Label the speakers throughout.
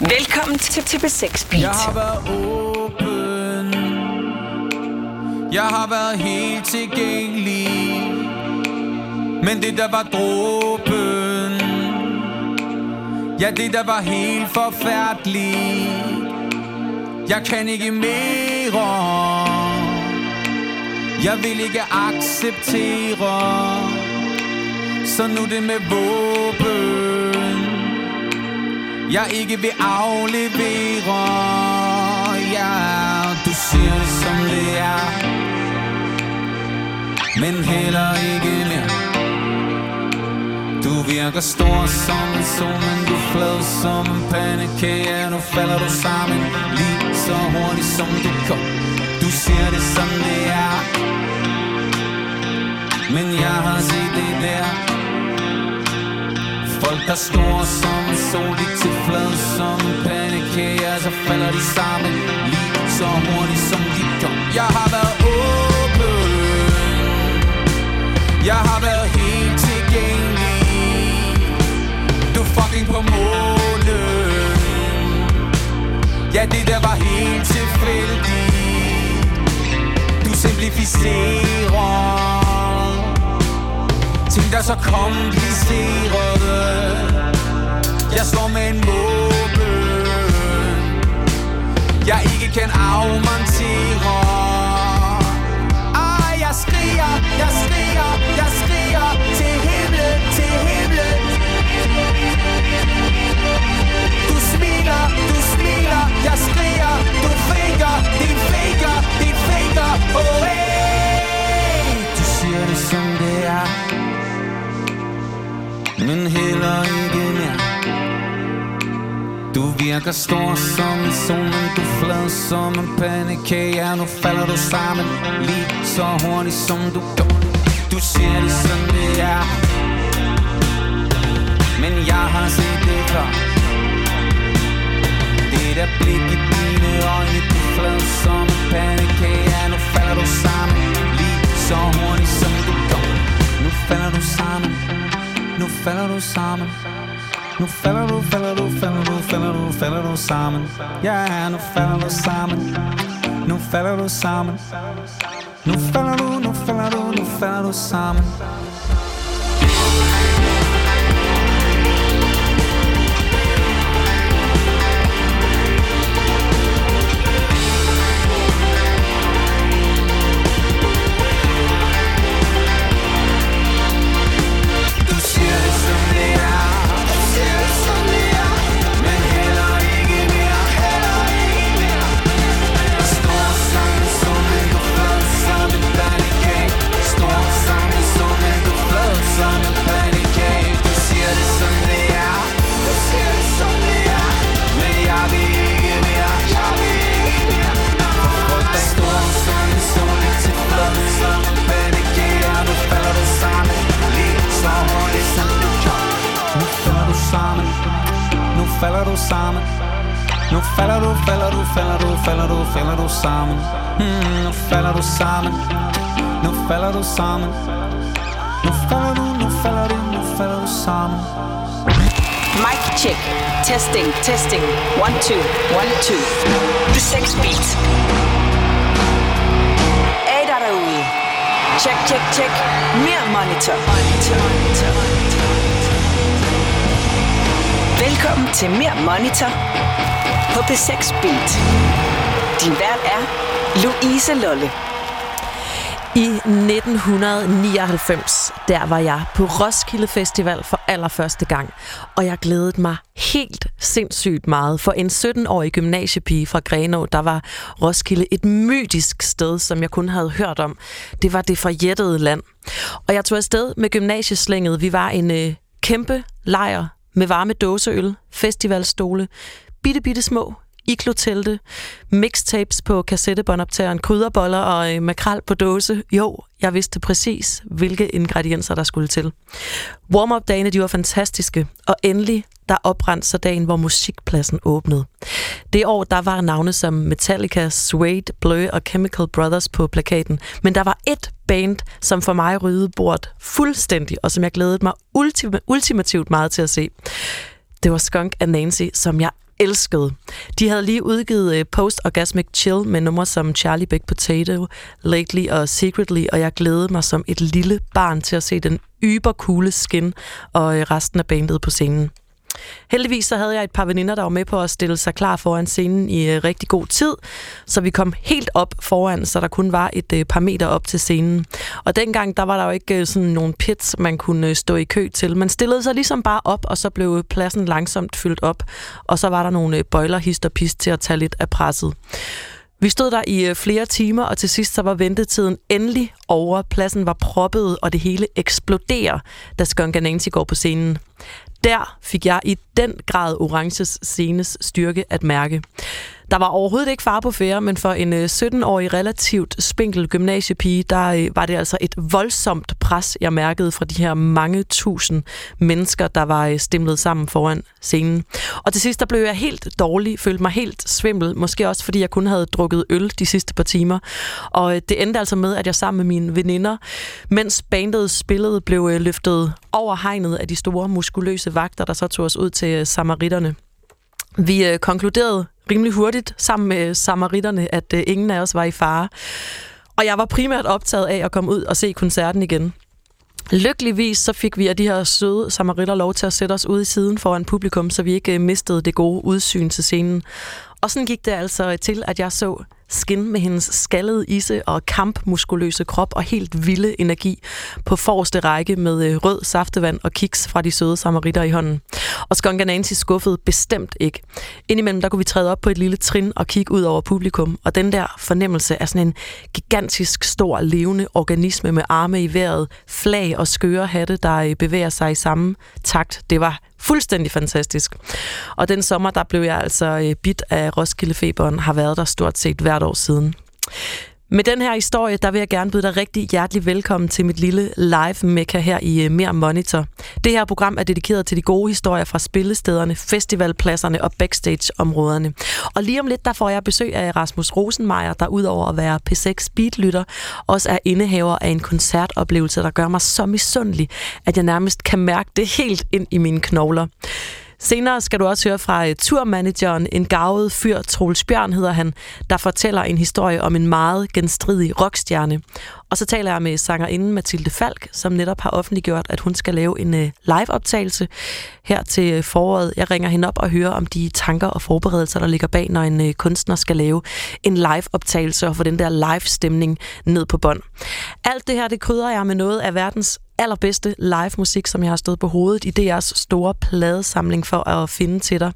Speaker 1: Velkommen til TP6 Beat.
Speaker 2: Jeg har været åben. Jeg har været helt tilgængelig. Men det der var dråben. Ja, det der var helt forfærdeligt. Jeg kan ikke mere. Jeg vil ikke acceptere. Så nu det med våben. Jeg ikke vil aflevere. Ja, du siger det som det er. Men heller ikke mere. Du virker stor som en sol Men du flad som en pandekage. Nu falder du sammen. Lige så hurtigt som du kom. Du siger det som det er. Men jeg har set det der. Folk der snor som en sol Lige til flad som en pandekage Så falder de sammen Lige så hurtigt som de kom Jeg har været åben. Jeg har været helt tilgængelig. Du fucking på målen Ja, det der var helt tilfældigt. Du simplificerer. Ting der er så komplicerede. Jeg står med en måbe Jeg ikke kan afmontere. Ah, jeg skriger, jeg heller ikke mere. Du virker stor som en sol, men du er flad som en pandekage. Ja, nu falder du sammen lige så hurtigt som du går Du siger det som det er. Men jeg har set det før. Det der blik i dine øjne Du er flad som en pandekage. Ja, nu falder du sammen lige så hurtigt som du går Nu falder du sammen nu falder du sammen. Nu falder du, falder du, falder du, falder du, falder du sammen. Ja, yeah, nu falder du sammen. Nu falder du sammen. Nu falder du, nu falder du, nu falder du sammen. Nu falder du sammen Nu falder du, falder du, falder du, falder du, falder du sammen mm, Nu falder du sammen Nu falder du sammen Nu falder du, nu falder du, nu falder du sammen
Speaker 1: Mic check. Testing, testing. One, two, one, two. The Sex Beat. Er I der derude? Check, check, check. Mere monitor. monitor. Velkommen til Mere Monitor på P6 Beat. Din vært er Louise Lolle.
Speaker 3: I 1999, der var jeg på Roskilde Festival for allerførste gang, og jeg glædede mig helt sindssygt meget. For en 17-årig gymnasiepige fra Grenå, der var Roskilde et mytisk sted, som jeg kun havde hørt om. Det var det forjættede land. Og jeg tog afsted med gymnasieslænget. Vi var en øh, kæmpe lejr med varme dåseøl, festivalstole, bitte, bitte små iglotelte, mixtapes på kassettebåndoptageren, krydderboller og øh, makrel på dåse. Jo, jeg vidste præcis, hvilke ingredienser der skulle til. Warm-up-dagene, de var fantastiske, og endelig der oprandt sig dagen, hvor musikpladsen åbnede. Det år, der var navne som Metallica, Suede, Blur og Chemical Brothers på plakaten, men der var et band, som for mig ryddede bordet fuldstændig, og som jeg glædede mig ultima- ultimativt meget til at se. Det var Skunk and Nancy, som jeg elskede. De havde lige udgivet øh, Post Orgasmic Chill med numre som Charlie Big Potato, Lately og Secretly, og jeg glædede mig som et lille barn til at se den yberkule skin og øh, resten af bandet på scenen. Heldigvis så havde jeg et par veninder, der var med på at stille sig klar foran scenen i øh, rigtig god tid, så vi kom helt op foran, så der kun var et øh, par meter op til scenen. Og dengang, der var der jo ikke øh, sådan nogle pits, man kunne øh, stå i kø til. Man stillede sig ligesom bare op, og så blev pladsen langsomt fyldt op, og så var der nogle øh, bøjler, hist og pist til at tage lidt af presset. Vi stod der i øh, flere timer, og til sidst så var ventetiden endelig over. Pladsen var proppet, og det hele eksploderer, da Skunk Nancy går på scenen. Der fik jeg i den grad Oranges scenes styrke at mærke. Der var overhovedet ikke far på færre, men for en øh, 17-årig relativt spinkel gymnasiepige, der øh, var det altså et voldsomt pres, jeg mærkede fra de her mange tusind mennesker, der var øh, stemlet sammen foran scenen. Og til sidst, der blev jeg helt dårlig, følte mig helt svimmel, måske også fordi jeg kun havde drukket øl de sidste par timer. Og det endte altså med, at jeg sammen med mine veninder, mens bandet spillede, blev løftet over hegnet af de store muskuløse vagter, der så tog os ud til samaritterne. Vi øh, konkluderede rimelig hurtigt sammen med samaritterne, at øh, ingen af os var i fare. Og jeg var primært optaget af at komme ud og se koncerten igen. Lykkeligvis så fik vi af de her søde samaritter lov til at sætte os ude i siden foran publikum, så vi ikke øh, mistede det gode udsyn til scenen. Og sådan gik det altså til, at jeg så skin med hendes skallede isse og kampmuskuløse krop og helt vilde energi på forreste række med øh, rød saftevand og kiks fra de søde samaritter i hånden. Og Skunk Nancy skuffede bestemt ikke. Indimellem der kunne vi træde op på et lille trin og kigge ud over publikum, og den der fornemmelse af sådan en gigantisk stor levende organisme med arme i vejret, flag og skøre hatte, der øh, bevæger sig i samme takt, det var fuldstændig fantastisk. Og den sommer, der blev jeg altså øh, bit af Roskildefeberen, har været der stort set hvert år siden. Med den her historie, der vil jeg gerne byde dig rigtig hjertelig velkommen til mit lille live mekka her i øh, Mere Monitor. Det her program er dedikeret til de gode historier fra spillestederne, festivalpladserne og backstage-områderne. Og lige om lidt, der får jeg besøg af Rasmus Rosenmeier, der udover at være P6 Speedlytter, også er indehaver af en koncertoplevelse, der gør mig så misundelig, at jeg nærmest kan mærke det helt ind i mine knogler. Senere skal du også høre fra øh, turmanageren, en gavet fyr, Troels Bjørn hedder han, der fortæller en historie om en meget genstridig rockstjerne. Og så taler jeg med sangerinden Mathilde Falk, som netop har offentliggjort, at hun skal lave en øh, live-optagelse her til øh, foråret. Jeg ringer hende op og hører om de tanker og forberedelser, der ligger bag, når en kunstner skal lave en live-optagelse og få den der live-stemning ned på bånd. Alt det her, det krydrer jeg med noget af verdens allerbedste live musik, som jeg har stået på hovedet i DR's store pladesamling for at finde til dig.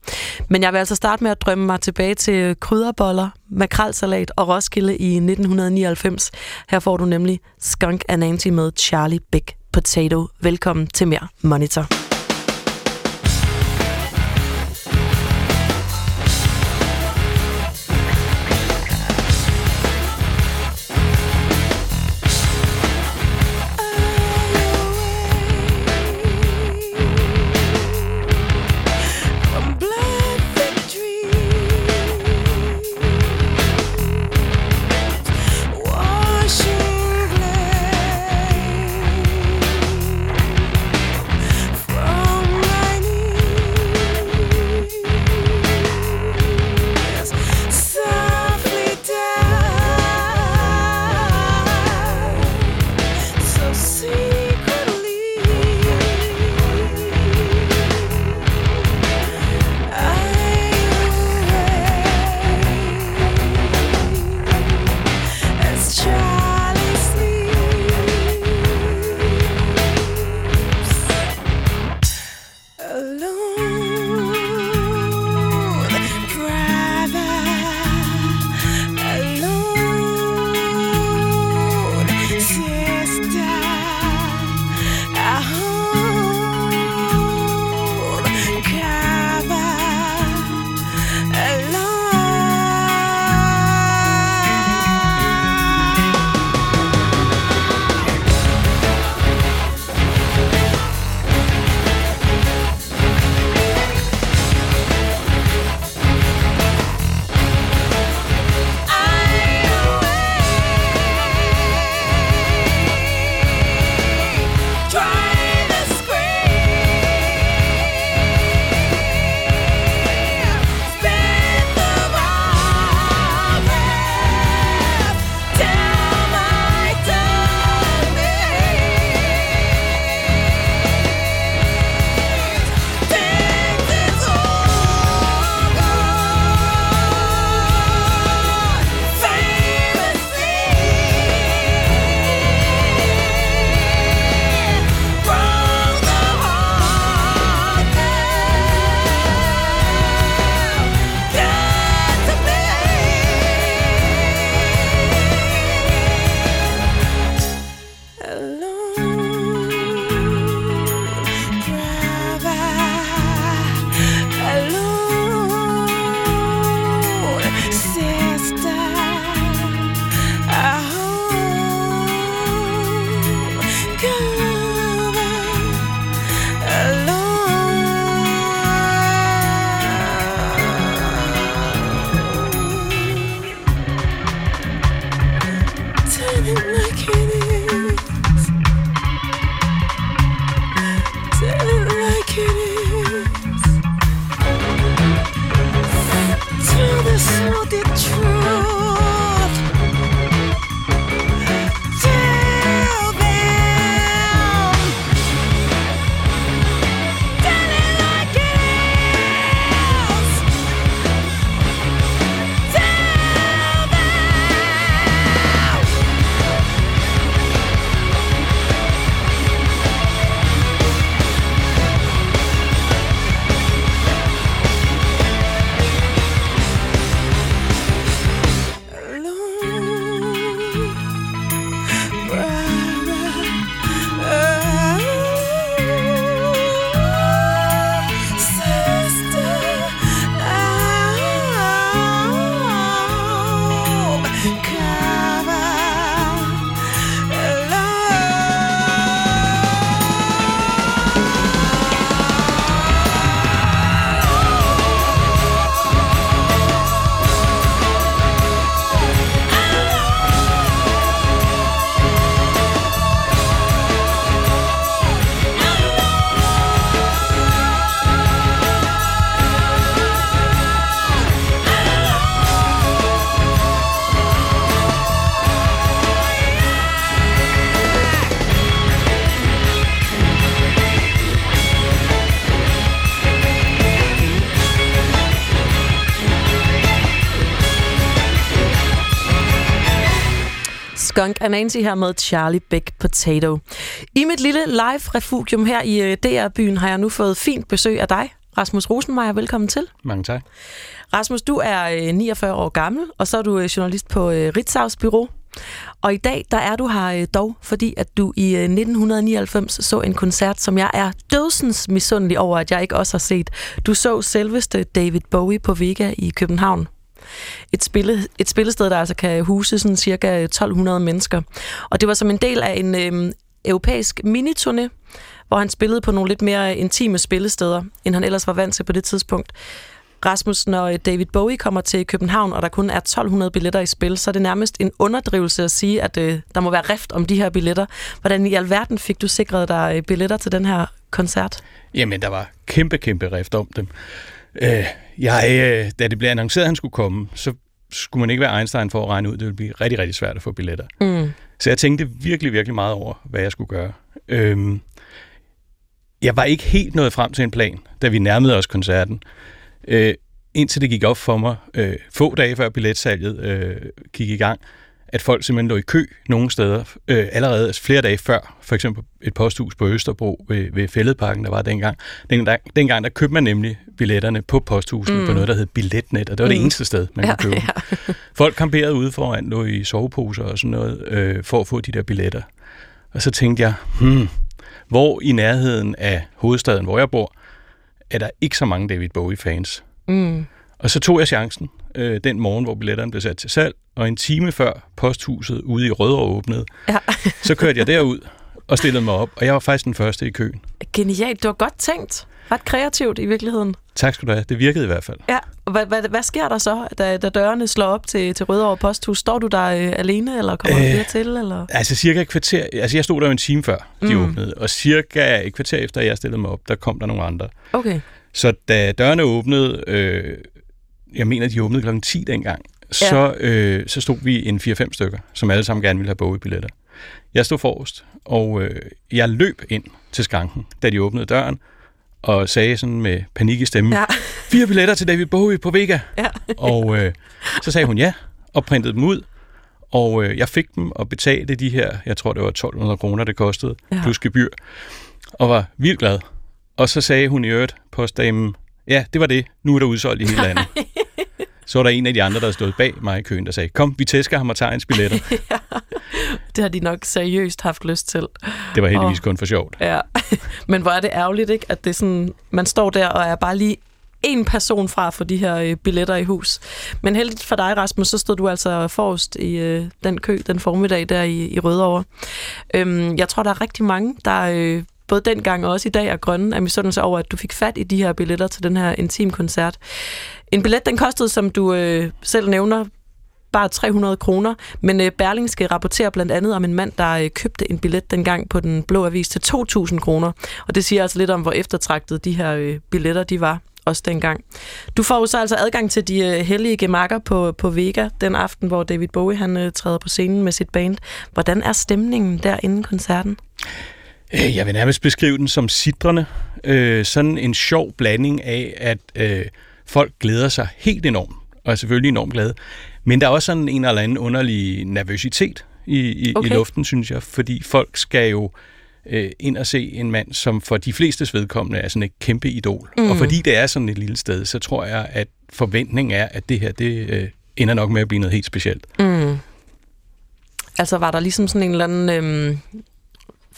Speaker 3: Men jeg vil altså starte med at drømme mig tilbage til krydderboller, makrelsalat og Roskilde i 1999. Her får du nemlig Skunk Ananti med Charlie Big Potato. Velkommen til mere Monitor. Skunk og Nancy her med Charlie Big Potato. I mit lille live-refugium her i øh, DR-byen har jeg nu fået fint besøg af dig, Rasmus Rosenmeier. Velkommen til.
Speaker 4: Mange tak.
Speaker 3: Rasmus, du er øh, 49 år gammel, og så er du øh, journalist på øh, Ritzau's Bureau. Og i dag, der er du her øh, dog, fordi at du i øh, 1999 så en koncert, som jeg er dødsens misundelig over, at jeg ikke også har set. Du så selveste David Bowie på Vega i København. Et, spille, et spillested, der altså kan huse sådan cirka 1200 mennesker. Og det var som en del af en øh, europæisk miniturné, hvor han spillede på nogle lidt mere intime spillesteder, end han ellers var vant til på det tidspunkt. Rasmus, når øh, David Bowie kommer til København, og der kun er 1200 billetter i spil, så er det nærmest en underdrivelse at sige, at øh, der må være rift om de her billetter. Hvordan i alverden fik du sikret dig øh, billetter til den her koncert?
Speaker 4: Jamen, der var kæmpe, kæmpe rift om dem. Øh, jeg, øh, da det blev annonceret, at han skulle komme, så skulle man ikke være Einstein for at regne ud, det ville blive rigtig, rigtig svært at få billetter.
Speaker 3: Mm.
Speaker 4: Så jeg tænkte virkelig, virkelig meget over, hvad jeg skulle gøre. Øhm, jeg var ikke helt nået frem til en plan, da vi nærmede os koncerten. Øh, indtil det gik op for mig, øh, få dage før billetsalget øh, gik i gang, at folk simpelthen lå i kø nogle steder, øh, allerede altså flere dage før, for eksempel et posthus på Østerbro ved, ved Fælledparken, der var dengang. dengang. Dengang der købte man nemlig billetterne på posthusene mm. på noget, der hed Billetnet, og det var mm. det eneste sted, man
Speaker 3: Ja,
Speaker 4: kunne købe.
Speaker 3: ja.
Speaker 4: Folk kamperede ude foran, lå i soveposer og sådan noget, øh, for at få de der billetter. Og så tænkte jeg, hmm, hvor i nærheden af hovedstaden, hvor jeg bor, er der ikke så mange David Bowie-fans.
Speaker 3: Mm.
Speaker 4: Og så tog jeg chancen øh, den morgen, hvor billetterne blev sat til salg, og en time før posthuset ude i Rødovre åbnede,
Speaker 3: Ja.
Speaker 4: så kørte jeg derud og stillede mig op, og jeg var faktisk den første i køen.
Speaker 3: Genialt, det var godt tænkt. Ret kreativt i virkeligheden.
Speaker 4: Tak skal du have. Det virkede i hvert fald.
Speaker 3: Ja, hvad, hvad, hvad sker der så, da, da dørene slår op til, til Rødovre Posthus? Står du der øh, alene, eller kommer øh, der flere til? Eller?
Speaker 4: Altså cirka et kvarter, altså jeg stod der jo en time før, de
Speaker 3: mm.
Speaker 4: åbnede, og cirka et kvarter efter, jeg stillede mig op, der kom der nogle andre.
Speaker 3: Okay.
Speaker 4: Så da dørene åbnede, øh, jeg mener, de åbnede klokken 10 dengang, ja. så, øh, så stod vi en 4-5 stykker, som alle sammen gerne ville have Bowie-billetter. Jeg stod forrest, og øh, jeg løb ind til skranken, da de åbnede døren, og sagde sådan med panik i stemmen,
Speaker 3: Ja.
Speaker 4: fire billetter til David Bowie på Vega.
Speaker 3: Ja.
Speaker 4: og øh, så sagde hun ja, og printede dem ud, og øh, jeg fik dem og betalte de her, jeg tror det var 1200 kroner, det kostede,
Speaker 3: ja.
Speaker 4: plus gebyr, og var vildt glad. Og så sagde hun i øvrigt, postdamen, ja, det var det, nu er der udsolgt i hele landet. Så var der en af de andre, der stod bag mig i køen, der sagde, kom, vi tæsker ham og tager hans billetter.
Speaker 3: Det har de nok seriøst haft lyst til.
Speaker 4: Det var heldigvis
Speaker 3: Åh.
Speaker 4: kun for sjovt.
Speaker 3: Ja. Men hvor er det ærgerligt, ikke? At det sådan, man står der og er bare lige en person fra for de her øh, billetter i hus. Men heldigt for dig, Rasmus, så stod du altså forrest i øh, den kø den formiddag der i, i Rødovre. Øhm, jeg tror, der er rigtig mange, der øh, både dengang og også i dag er grønne af misundelse over, at du fik fat i de her billetter til den her intim-koncert. En billet, den kostede, som du øh, selv nævner, bare 300 kroner, men øh, Berlingske rapporterer blandt andet om en mand, der øh, købte en billet dengang på den blå avis til 2.000 kroner, og det siger altså lidt om, hvor eftertragtet de her øh, billetter de var. også dengang. Du får jo så altså adgang til de øh, hellige gemakker på, på Vega den aften, hvor David Bowie han øh, træder på scenen med sit band. Hvordan er stemningen der inden koncerten?
Speaker 4: Øh, Jeg vil nærmest beskrive den som sidrende. Øh, sådan en sjov blanding af, at øh, folk glæder sig helt enormt, og er selvfølgelig enormt glade. Men der er også sådan en eller anden underlig nervøsitet i, i, okay. I luften, synes jeg, fordi folk skal jo øh, ind og se en mand, som for de flestes vedkommende er sådan et kæmpe idol. Mm. Og fordi det er sådan et lille sted, så tror jeg, at forventningen er, at det her, det øh, ender nok med at blive noget helt specielt.
Speaker 3: Altså var der ligesom sådan en eller anden øhm,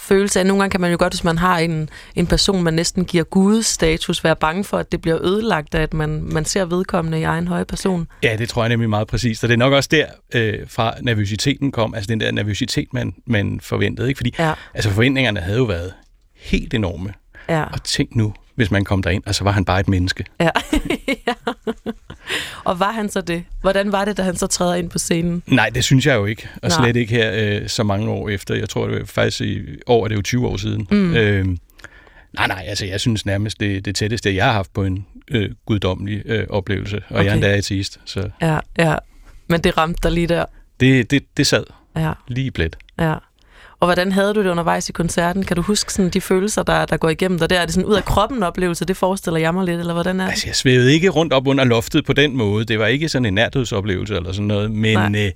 Speaker 3: følelse af, nogle gange kan man jo godt, hvis man har en, en person, man næsten giver gudstatus, være bange for, at det bliver ødelagt at man, man ser vedkommende i egen høje person.
Speaker 4: Ja, det tror jeg nemlig meget præcist. Og det er nok også der øh, fra nervøsiteten kom, altså den der nervøsitet, man, man forventede. Ikke? Fordi
Speaker 3: Ja.
Speaker 4: altså, forventningerne havde jo været helt enorme.
Speaker 3: Ja.
Speaker 4: Og tænk nu, hvis man kom derind, og så var han bare et menneske.
Speaker 3: ja. ja. Og var han så det? Hvordan var det, da han så træder ind på scenen?
Speaker 4: Nej, det synes jeg jo ikke. Og
Speaker 3: Nej.
Speaker 4: slet ikke her øh, så mange år efter. Jeg tror, det var faktisk i år, er det jo 20 år siden. Mm. Øh, nej, nej, altså jeg synes nærmest, det, det tætteste, jeg har haft på en øh, guddommelig øh, oplevelse. Og okay. jeg er endda ateist, så
Speaker 3: Ja, ja. Men det ramte dig lige der.
Speaker 4: det, det, det sad
Speaker 3: Ja,
Speaker 4: lige plet.
Speaker 3: ja. Og hvordan havde du det undervejs i koncerten? Kan du huske sådan de følelser, der, der går igennem dig der? Er det sådan ud af kroppen oplevelse? Det forestiller jeg mig lidt, eller hvordan er det?
Speaker 4: Altså, jeg svævede ikke rundt op under loftet på den måde. Det var ikke sådan en nærdødsoplevelse eller sådan noget, men,
Speaker 3: Nej.
Speaker 4: øh,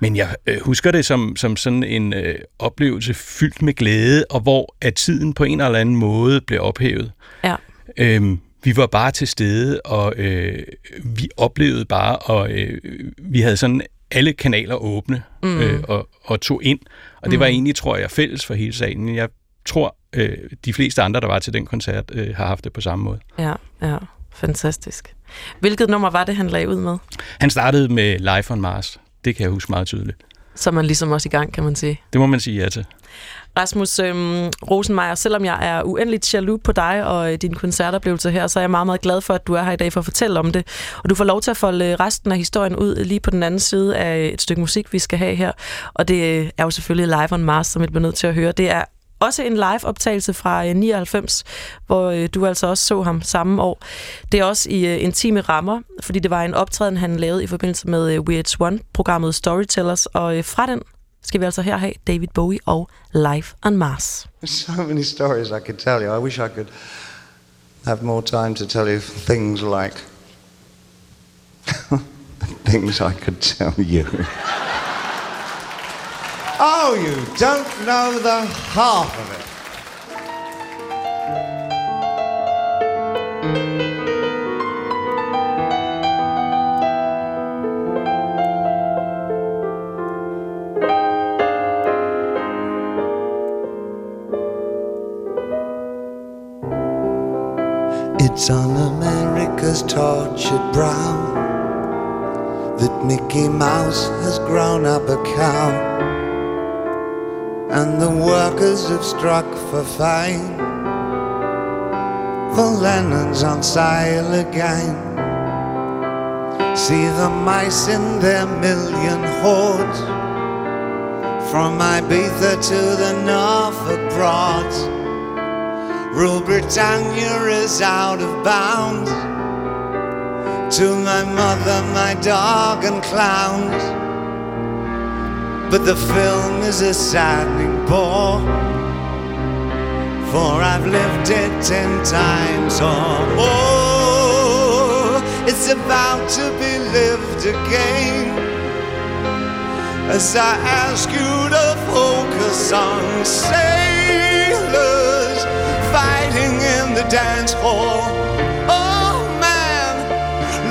Speaker 4: men jeg øh, husker det som, som sådan en øh, oplevelse fyldt med glæde, og hvor at tiden på en eller anden måde blev ophævet.
Speaker 3: Ja.
Speaker 4: Øhm, vi var bare til stede, og øh, vi oplevede bare, og øh, vi havde sådan alle kanaler åbne mm. øh, og, og tog ind. Og det var egentlig, tror jeg, fælles for hele salen. Jeg tror, øh, de fleste andre, der var til den koncert, øh, har haft det på samme måde.
Speaker 3: Ja, ja. Fantastisk. Hvilket nummer var det, han lagde ud med?
Speaker 4: Han startede med Life on Mars. Det kan jeg huske meget tydeligt.
Speaker 3: Så man ligesom også i gang, kan man sige.
Speaker 4: Det må man sige ja til.
Speaker 3: Rasmus øhm, Rosenmeier, selvom jeg er uendeligt jaloux på dig og øh, din koncertoplevelse her, så er jeg meget, meget glad for, at du er her i dag for at fortælle om det. Og du får lov til at folde øh, resten af historien ud lige på den anden side af et stykke musik, vi skal have her. Og det øh, er jo selvfølgelig Live on Mars, som vi bliver nødt til at høre. Det er også en live-optagelse fra øh, 99, hvor øh, du altså også så ham samme år. Det er også i øh, intime rammer, fordi det var en optræden, han lavede i forbindelse med øh, VH1-programmet Storytellers, og øh, fra den skal vi altså her have David Bowie og Live on Mars.
Speaker 5: So many stories I could tell you. I wish I could have more time to tell you things like things I could tell you. oh, you don't know the half of it. It's on America's tortured brow that Mickey Mouse has grown up a cow, and the workers have struck for fame. For Lennon's on sale again. See the mice in their million hordes, from Ibiza to the Norfolk Broads. Rule Britannia is out of bounds. To my mother, my dog, and clowns. But the film is a saddening bore. For I've lived it ten times or more. It's about to be lived again. As I ask you to focus on sailors dance hall. Oh man,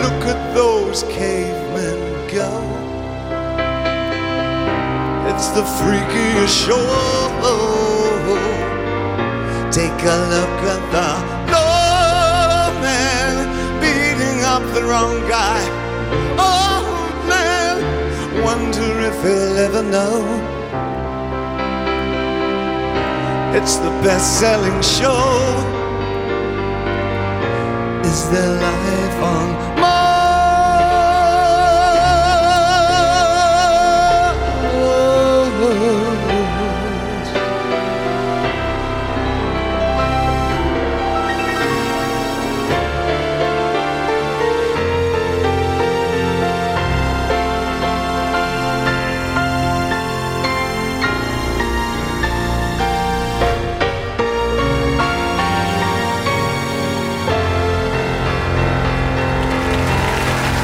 Speaker 5: look at those cavemen go. It's the freakiest show. Take a look at the lawman beating up the wrong guy. Oh man, wonder if he'll ever know. It's the best selling show. Is there life on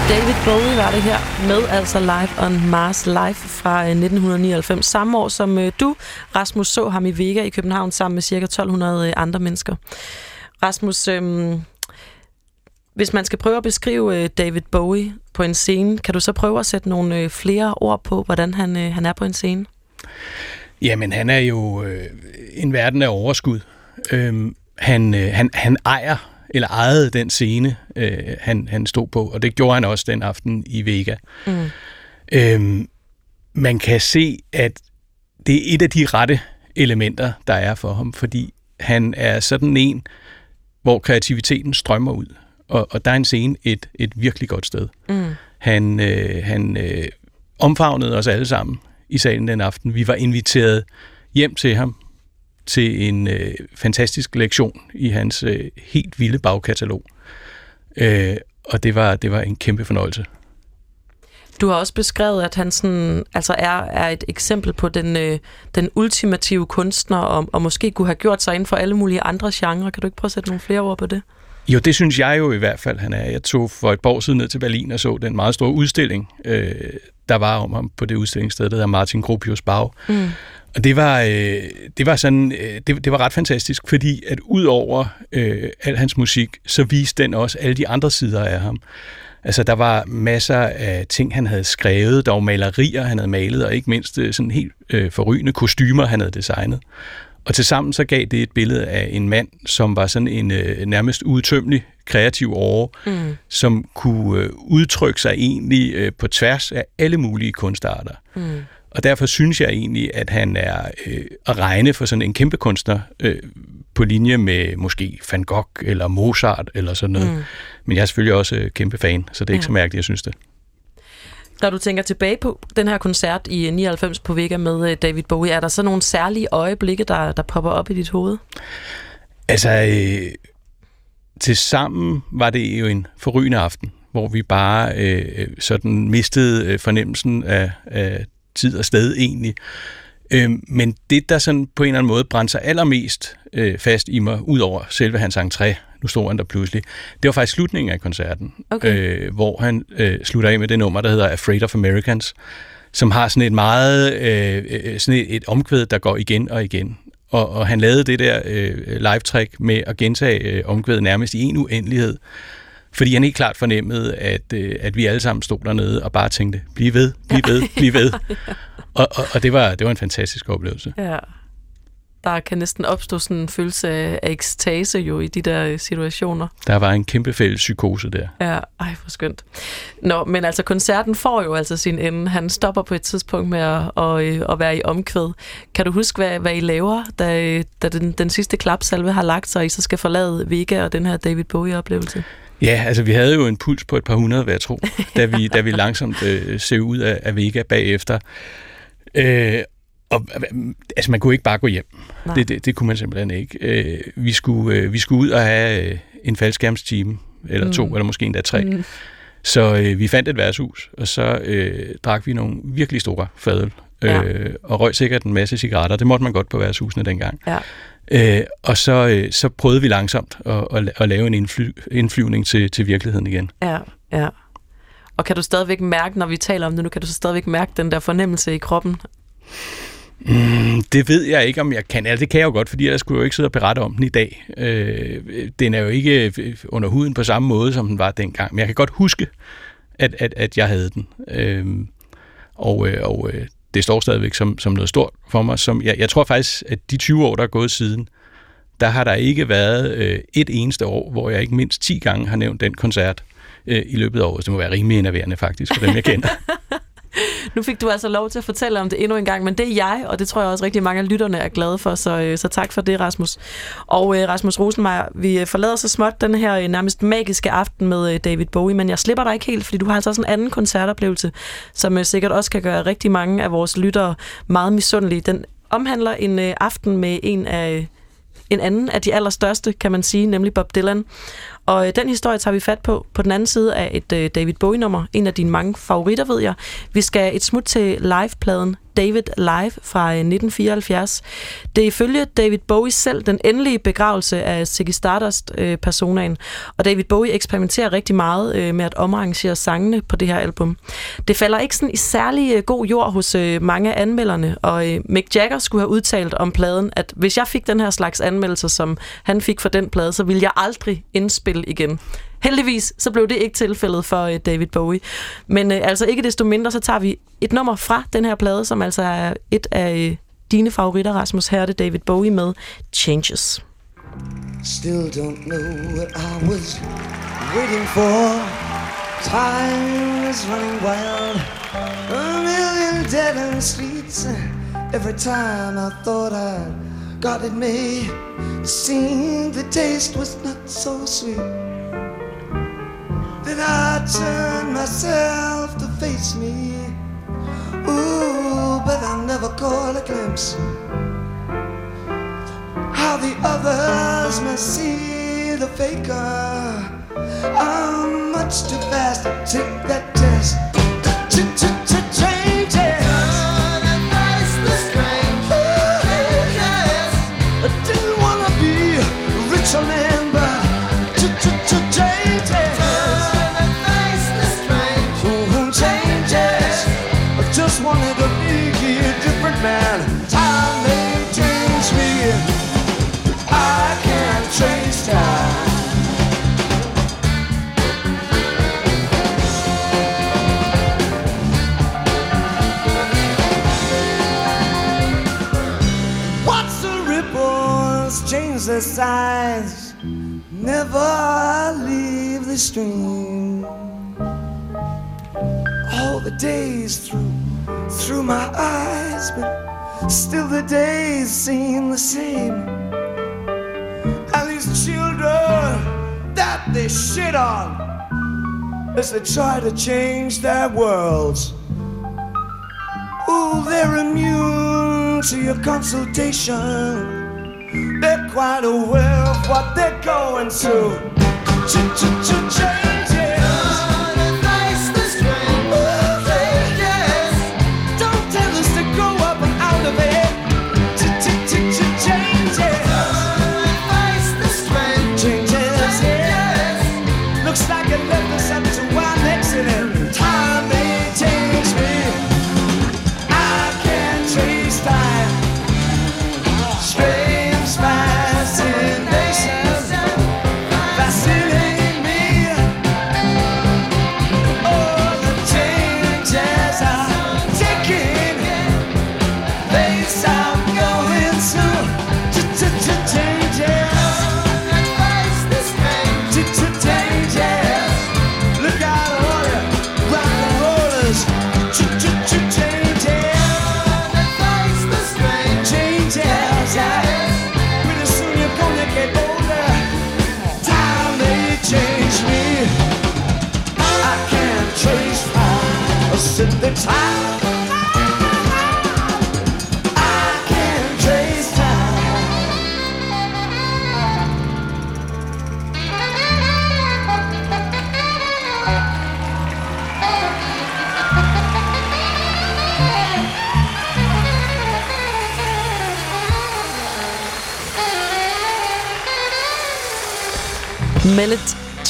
Speaker 3: David Bowie var det her med altså Live on Mars Live fra øh, 1999. Samme år som øh, du, Rasmus, så ham i Vega i København sammen med ca. 1200 øh, andre mennesker. Rasmus, øhm, hvis man skal prøve at beskrive David Bowie på en scene, kan du så prøve at sætte nogle flere ord på, hvordan han, han er på en scene?
Speaker 4: Jamen, han er jo øh, en verden af overskud. Øhm, han, øh, han, han ejer, eller ejede den scene, øh, han, han stod på, og det gjorde han også den aften i Vega.
Speaker 3: Mm.
Speaker 4: Øhm, man kan se, at det er et af de rette elementer, der er for ham, fordi han er sådan en, hvor kreativiteten strømmer ud. Og, og der er en scene et, et virkelig godt sted.
Speaker 3: Mm.
Speaker 4: Han, øh, han øh, omfavnede os alle sammen i salen den aften. Vi var inviteret hjem til ham til en øh, fantastisk lektion i hans øh, helt vilde bagkatalog. Øh, og det var, det var en kæmpe fornøjelse.
Speaker 3: Du har også beskrevet, at han sådan, altså er, er et eksempel på den, øh, den ultimative kunstner, og, og måske kunne have gjort sig inden for alle mulige andre genrer. Kan du ikke prøve at sætte nogle flere ord på det?
Speaker 4: Jo, det synes jeg jo i hvert fald, han er. Jeg tog for et par år siden ned til Berlin og så den meget store udstilling, øh, der var om ham på det udstillingssted, der hedder Martin Gropius Bag.
Speaker 3: Mm.
Speaker 4: Og det var, øh, det var sådan, øh, det, det var ret fantastisk, fordi at ud over øh, al hans musik, så viste den også alle de andre sider af ham. Altså, der var masser af ting, han havde skrevet. Der var malerier, han havde malet, og ikke mindst øh, sådan helt øh, forrygende kostymer, han havde designet. Og tilsammen så gav det et billede af en mand, som var sådan en øh, nærmest udtømmelig kreativ åre,
Speaker 3: Mm.
Speaker 4: som kunne øh, udtrykke sig egentlig øh, på tværs af alle mulige kunstarter.
Speaker 3: Mm.
Speaker 4: Og derfor synes jeg egentlig, at han er øh, at regne for sådan en kæmpe kunstner øh, på linje med måske Van Gogh eller Mozart eller sådan noget.
Speaker 3: Mm.
Speaker 4: Men jeg er selvfølgelig også øh, kæmpe fan, så det er ikke
Speaker 3: Ja.
Speaker 4: så mærkeligt, jeg synes det.
Speaker 3: Når du tænker tilbage på den her koncert i 99 på Vega med øh, David Bowie, er der så nogle særlige øjeblikke, der, der popper op i dit hoved?
Speaker 4: Altså, øh, til sammen var det jo en forrygende aften, hvor vi bare øh, sådan mistede øh, fornemmelsen af, af tid og sted egentlig. Øh, men det, der sådan på en eller anden måde brændte sig allermest øh, fast i mig, ud over selve hans entré, nu stod han der pludselig, det var faktisk slutningen af koncerten,
Speaker 3: Okay.
Speaker 4: øh, hvor han øh, slutter af med det nummer, der hedder Afraid of Americans, som har sådan et meget, øh, øh, sådan et, et omkvæd, der går igen og igen. Og, og han lavede det der øh, live-trick med at gentage øh, omkvædet nærmest i en uendelighed, fordi han helt klart fornemmede, at, øh, at vi alle sammen stod dernede og bare tænkte, bliv ved, bliv ved, bliv ved. Og, og, og det, var, det var en fantastisk oplevelse.
Speaker 3: Ja. Der kan næsten opstå sådan en følelse af, ekstase jo i de der øh, situationer.
Speaker 4: Der var en kæmpe fælles psykose der.
Speaker 3: Ja, ej, hvor skønt. Nå, men altså, koncerten får jo altså sin ende. Han stopper på et tidspunkt med at, at, øh, at være i omkvæd. Kan du huske, hvad, hvad I laver, da, øh, da den, den sidste klapsalve har lagt sig, og I så skal forlade Vega og den her David Bowie-oplevelse?
Speaker 4: Ja, altså vi havde jo en puls på et par hundrede, hvad jeg tror, da vi, da vi langsomt øh, ser ud af, af Vega bagefter. Øh, og altså man kunne ikke bare gå hjem.
Speaker 3: Nej.
Speaker 4: Det, det, det kunne man simpelthen ikke. Øh, vi, skulle, øh, vi skulle ud og have øh, en faldskærmstime, eller to,
Speaker 3: Mm.
Speaker 4: eller måske endda tre.
Speaker 3: Mm.
Speaker 4: Så øh, vi fandt et værtshus, og så øh, drak vi nogle virkelig store fadøl.
Speaker 3: Ja.
Speaker 4: Øh, og røg sikkert en masse cigaretter. Det måtte man godt på værtshusene dengang.
Speaker 3: Ja.
Speaker 4: Øh, og så, øh, så prøvede vi langsomt at, at, at lave en indfly, indflyvning til, til virkeligheden igen.
Speaker 3: Ja, ja. Og kan du stadigvæk mærke, når vi taler om det nu, kan du så stadigvæk mærke den der fornemmelse i kroppen?
Speaker 4: Mm, det ved jeg ikke, om jeg kan. Altså, det kan jeg jo godt, fordi jeg skulle jo ikke sidde og berette om den i dag. Øh, den er jo ikke øh, under huden på samme måde, som den var dengang. Men jeg kan godt huske, at, at, at jeg havde den. Øh, og øh, og øh, det står stadigvæk som, som noget stort for mig. Som, jeg, jeg tror faktisk, at de 20 år, der er gået siden, der har der ikke været øh, et eneste år, hvor jeg ikke mindst 10 gange har nævnt den koncert øh, i løbet af året. Det må være rimelig enerverende faktisk, for dem jeg kender.
Speaker 3: Nu fik du altså lov til at fortælle om det endnu en gang, men det er jeg, og det tror jeg også rigtig mange af lytterne er glade for, så, øh, så tak for det, Rasmus. Og øh, Rasmus Rosenmeier, vi forlader så småt den her øh, nærmest magiske aften med øh, David Bowie, men jeg slipper dig ikke helt, fordi du har altså også en anden koncertoplevelse, som øh, sikkert også kan gøre rigtig mange af vores lyttere meget misundelige. Den omhandler en øh, aften med en af øh, en anden af de allerstørste, kan man sige, nemlig Bob Dylan. Og øh, den historie tager vi fat på på den anden side af et øh, David Bowie-nummer. En af dine mange favoritter, ved jeg. Vi skal et smut til livepladen David Live fra øh, 1974. Det er ifølge David Bowie selv den endelige begravelse af Ziggy Stardust-personaen. Øh, og David Bowie eksperimenterer rigtig meget øh, med at omarrangere sangene på det her album. Det falder ikke sådan i særlig øh, god jord hos øh, mange af anmelderne, og Mick Jagger skulle have udtalt om pladen, at hvis jeg fik den her slags anmeldelser, som han fik for den plade, så ville jeg aldrig indspille igen. Heldigvis så blev det ikke tilfældet for øh, David Bowie. Men øh, altså ikke desto mindre, så tager vi et nummer fra den her plade, som altså er et af øh, dine favoritter, Rasmus. Herte, David Bowie med Changes.
Speaker 6: Still don't know what I was waiting for. Time is running wild. A million dead end streets. Every time I thought I got it made, seemed the taste was not so sweet. Then I turned myself to face me. Ooh, but I never caught a glimpse how the others must see the faker. I'm much too fast to take that test. Change? Never leave the stream. All the days through through my eyes, but still the days seem the same. And these children that they shit on as they try to change their worlds. Ooh, they're immune to your consultation. They're quite aware of what they're going through. Ch-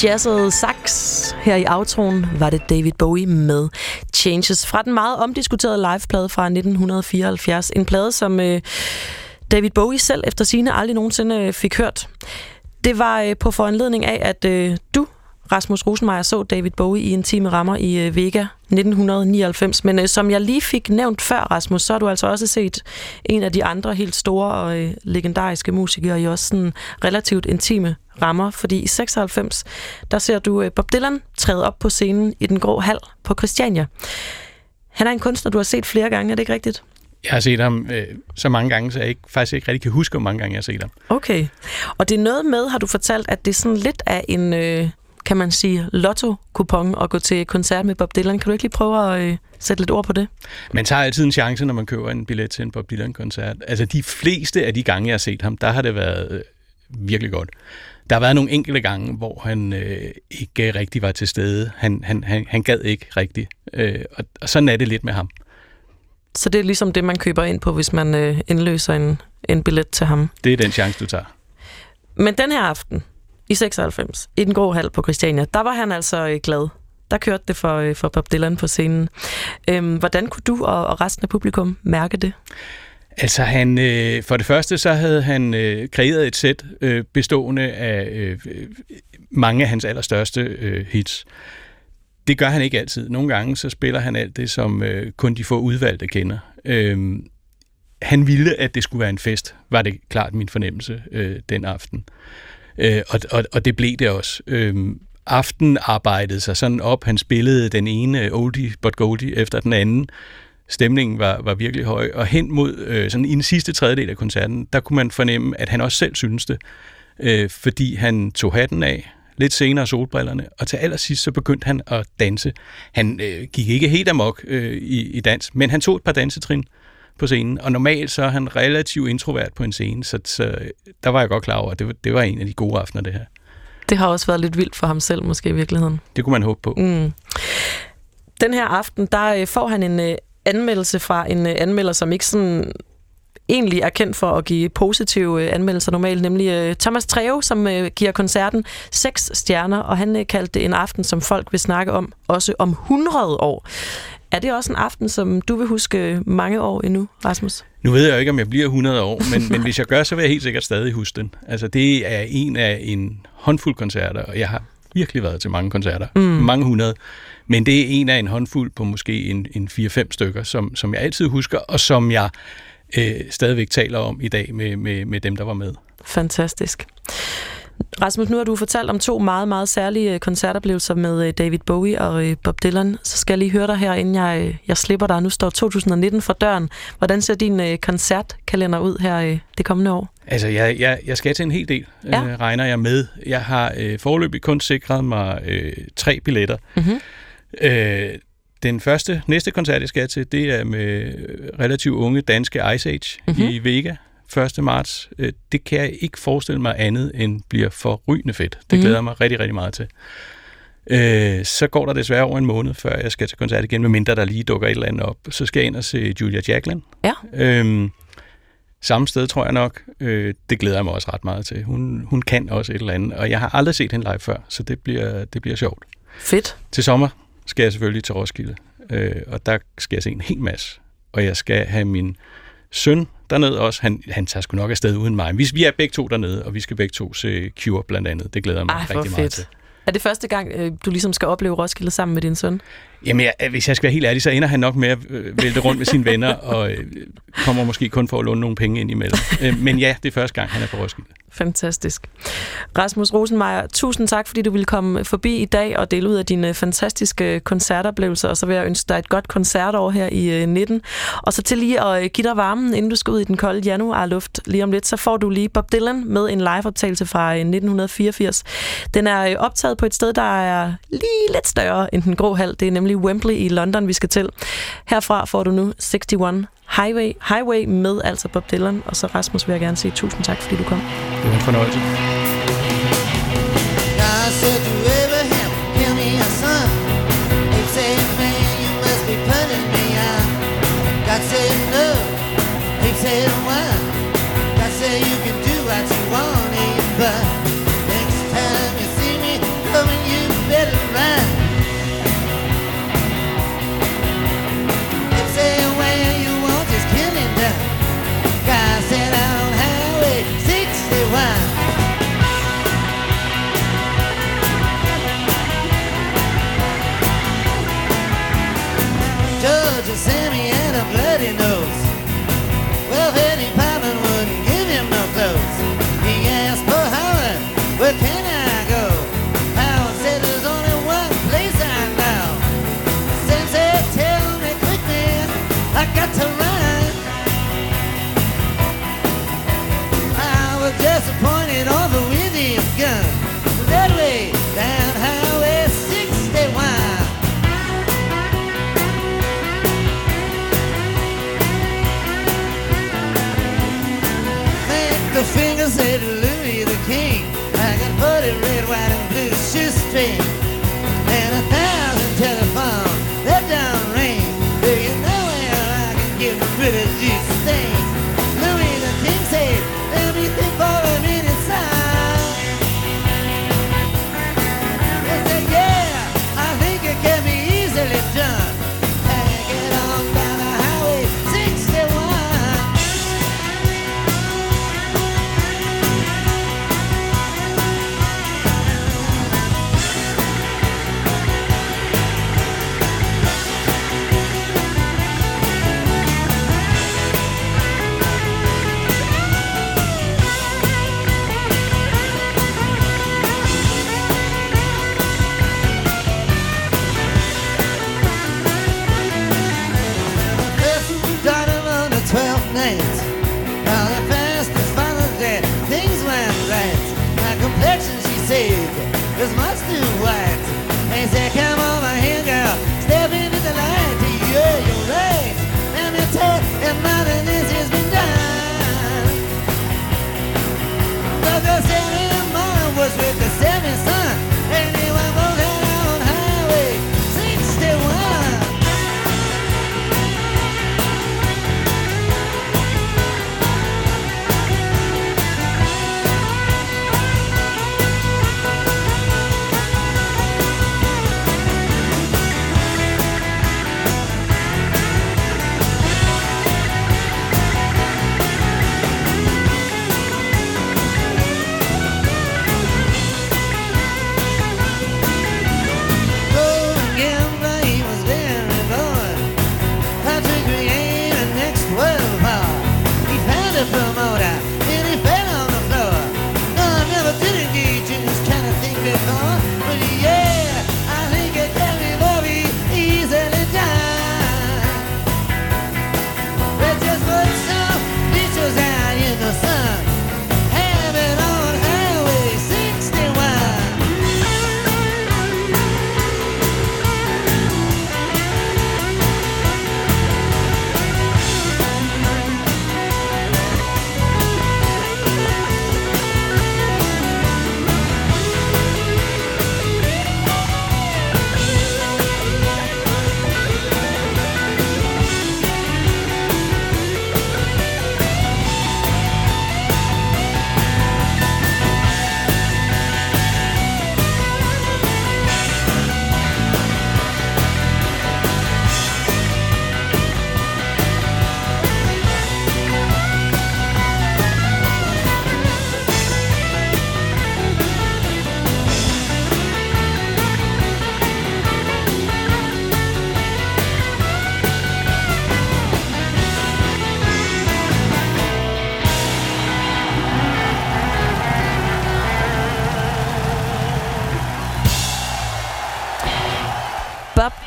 Speaker 3: jazzede sax. Her i outroen var det David Bowie med Changes fra den meget omdiskuterede liveplade fra 1974. En plade, som øh, David Bowie selv efter sine aldrig nogensinde øh, fik hørt. Det var øh, på foranledning af, at øh, du, Rasmus Rosenmeier, så David Bowie i Intime Rammer i øh, Vega 1999. Men øh, som jeg lige fik nævnt før, Rasmus, så har du altså også set en af de andre helt store og øh, legendariske musikere i også sådan relativt intime rammer, fordi i 96, der ser du øh, Bob Dylan træde op på scenen i den grå hal på Christiania. Han er en kunstner, du har set flere gange, er det ikke rigtigt?
Speaker 4: Jeg har set ham øh, så mange gange, så jeg ikke, faktisk ikke rigtig kan huske, hvor mange gange jeg har set ham.
Speaker 3: Okay. Og det er noget med, har du fortalt, at det er sådan lidt af en, øh, kan man sige, lotto-kupon at gå til koncert med Bob Dylan. Kan du ikke lige prøve at øh, sætte lidt ord på det?
Speaker 4: Man tager altid en chance, når man køber en billet til en Bob Dylan-koncert. Altså de fleste af de gange, jeg har set ham, der har det været øh, virkelig godt. Der har været nogle enkelte gange, hvor han øh, ikke rigtig var til stede. Han, han, han, han gad ikke rigtigt. Øh, og, og sådan er det lidt med ham.
Speaker 3: Så det er ligesom det, man køber ind på, hvis man øh, indløser en, en billet til ham.
Speaker 4: Det er den chance, du tager.
Speaker 3: Men den her aften, i 96, i den grå hal på Christiania, der var han altså øh, glad. Der kørte det for, øh, for Bob Dylan på scenen. Øhm, hvordan kunne du og, og resten af publikum mærke det?
Speaker 4: Altså han, øh, for det første så havde han øh, kreeret et sæt øh, bestående af øh, øh, mange af hans allerstørste øh, hits. Det gør han ikke altid. Nogle gange så spiller han alt det, som øh, kun de få udvalgte kender. Øh, han ville, at det skulle være en fest, var det klart min fornemmelse øh, den aften. Øh, og, og, og det blev det også. Øh, aften arbejdede sig sådan op. Han spillede den ene oldie but goldie efter den anden. Stemningen var, var virkelig høj. Og hen mod øh, sådan i den sidste tredjedel af koncerten, der kunne man fornemme, at han også selv syntes det. Øh, fordi han tog hatten af, lidt senere solbrillerne, og til allersidst så begyndte han at danse. Han øh, gik ikke helt amok øh, i, i dans, men han tog et par dansetrin på scenen, og normalt så er han relativt introvert på en scene, så, så der var jeg godt klar over, at det, var- det var en af de gode aftener, det her.
Speaker 3: Det har også været lidt vildt for ham selv, måske i virkeligheden.
Speaker 4: Det kunne man håbe på.
Speaker 3: Mm. Den her aften, der øh, får han en øh, anmeldelse fra en øh, anmelder, som ikke sådan egentlig er kendt for at give positive øh, anmeldelser normalt, nemlig øh, Thomas Treve, som giver koncerten seks stjerner, og han kaldte det en aften, som folk vil snakke om, også om 100 år. Er det også en aften, som du vil huske mange år endnu, Rasmus?
Speaker 4: Nu ved jeg jo ikke, om jeg bliver 100 år, men, men hvis jeg gør, så vil jeg helt sikkert stadig huske den. Altså, det er en af en håndfuld koncerter, og jeg har virkelig været til mange koncerter. Mm. Mange hundrede. Men det er en af en håndfuld på måske en, en 4-5 stykker, som, som jeg altid husker, og som jeg øh, stadigvæk taler om i dag med, med, med dem, der var med.
Speaker 3: Fantastisk. Rasmus, nu har du fortalt om to meget, meget særlige øh, koncertoplevelser med øh, David Bowie og øh, Bob Dylan. Så skal jeg lige høre dig her, inden jeg, jeg slipper dig. Nu står 2019 for døren. Hvordan ser din koncertkalender ud her det kommende år?
Speaker 4: Altså, jeg, jeg, jeg skal til en hel del,
Speaker 3: Ja.
Speaker 4: øh, regner jeg med. Jeg har øh, forløbig kun sikret mig øh, tre billetter.
Speaker 3: Mhm.
Speaker 4: Øh, den første, næste koncert, jeg skal til, det er med relativt unge danske Ice Age
Speaker 3: Mhm.
Speaker 4: mm-hmm. i Vega 1. marts. Øh, det kan jeg ikke forestille mig andet end bliver forrygende fedt. Det
Speaker 3: Mhm.
Speaker 4: glæder jeg mig rigtig, rigtig meget til. Øh, så går der desværre over en måned, før jeg skal til koncert igen, medmindre der lige dukker et eller andet op. Så skal jeg ind og se Julia Jacqueline.
Speaker 3: Ja.
Speaker 4: Øhm, samme sted, tror jeg nok. Øh, det glæder jeg mig også ret meget til. Hun, hun kan også et eller andet, og jeg har aldrig set hende live før, så det bliver, det bliver sjovt.
Speaker 3: Fedt.
Speaker 4: Til sommer skal jeg selvfølgelig til Roskilde, øh, og der skal jeg se en hel masse. Og jeg skal have min søn dernede også. Han, han tager sgu nok afsted uden mig. Vi, vi er begge to dernede, og vi skal begge to se Cure blandt andet. Det glæder jeg mig
Speaker 3: Ej,
Speaker 4: rigtig meget
Speaker 3: fedt.
Speaker 4: til.
Speaker 3: Er det første gang, øh, du ligesom skal opleve Roskilde sammen med din søn?
Speaker 4: Jamen, jeg, hvis jeg skal være helt ærlig, så ender han nok med at øh, vælte rundt med sine venner, og øh, kommer måske kun for at låne nogle penge ind imellem. Men ja, det er første gang, han er på Roskilde.
Speaker 3: Fantastisk. Rasmus Rosenmeier, tusind tak, fordi du ville komme forbi i dag og dele ud af dine øh, fantastiske øh, koncertoplevelser, og så vil jeg ønske dig et godt koncertår her i øh, 19. Og så til lige at give dig varmen, inden du skal ud i den kolde januarluft lige om lidt, så får du lige Bob Dylan med en liveoptagelse fra 1984. Den er optaget på et sted, der er lige lidt større end den grå hal. Det er nemlig Wembley i London, vi skal til. Herfra får du nu 61 Highway, Highway med altså Bob Dylan, og så Rasmus vil jeg gerne sige tusind tak, fordi du kom.
Speaker 4: Det var en fornøjelse.
Speaker 5: God said to Abraham, give me Just see me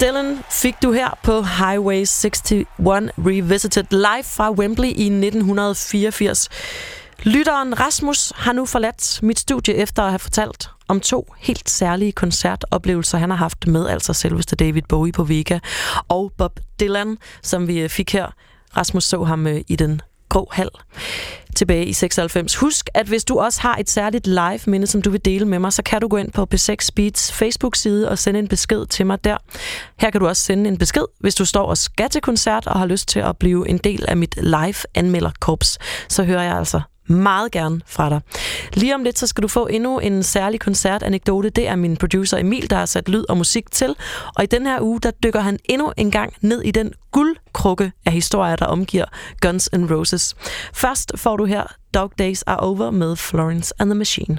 Speaker 3: Dylan fik du her på Highway 61 Revisited live fra Wembley i 1984. Lytteren Rasmus har nu forladt mit studie efter at have fortalt om to helt særlige koncertoplevelser, han har haft med altså selveste David Bowie på Vega og Bob Dylan, som vi øh, fik her. Rasmus så ham øh, i den grå hal tilbage i 96. Husk, at hvis du også har et særligt live-minde, som du vil dele med mig, så kan du gå ind på P6 Beats Facebook-side og sende en besked til mig der. Her kan du også sende en besked, hvis du står og skal til koncert og har lyst til at blive en del af mit live-anmelderkorps. Så hører jeg altså meget gerne fra dig. Lige om lidt, så skal du få endnu en særlig koncertanekdote. Det er min producer Emil, der har sat lyd og musik til. Og i den her uge, der dykker han endnu en gang ned i den guldkrukke af historier, der omgiver Guns N' Roses. Først får du her Dog Days Are Over med Florence and the Machine.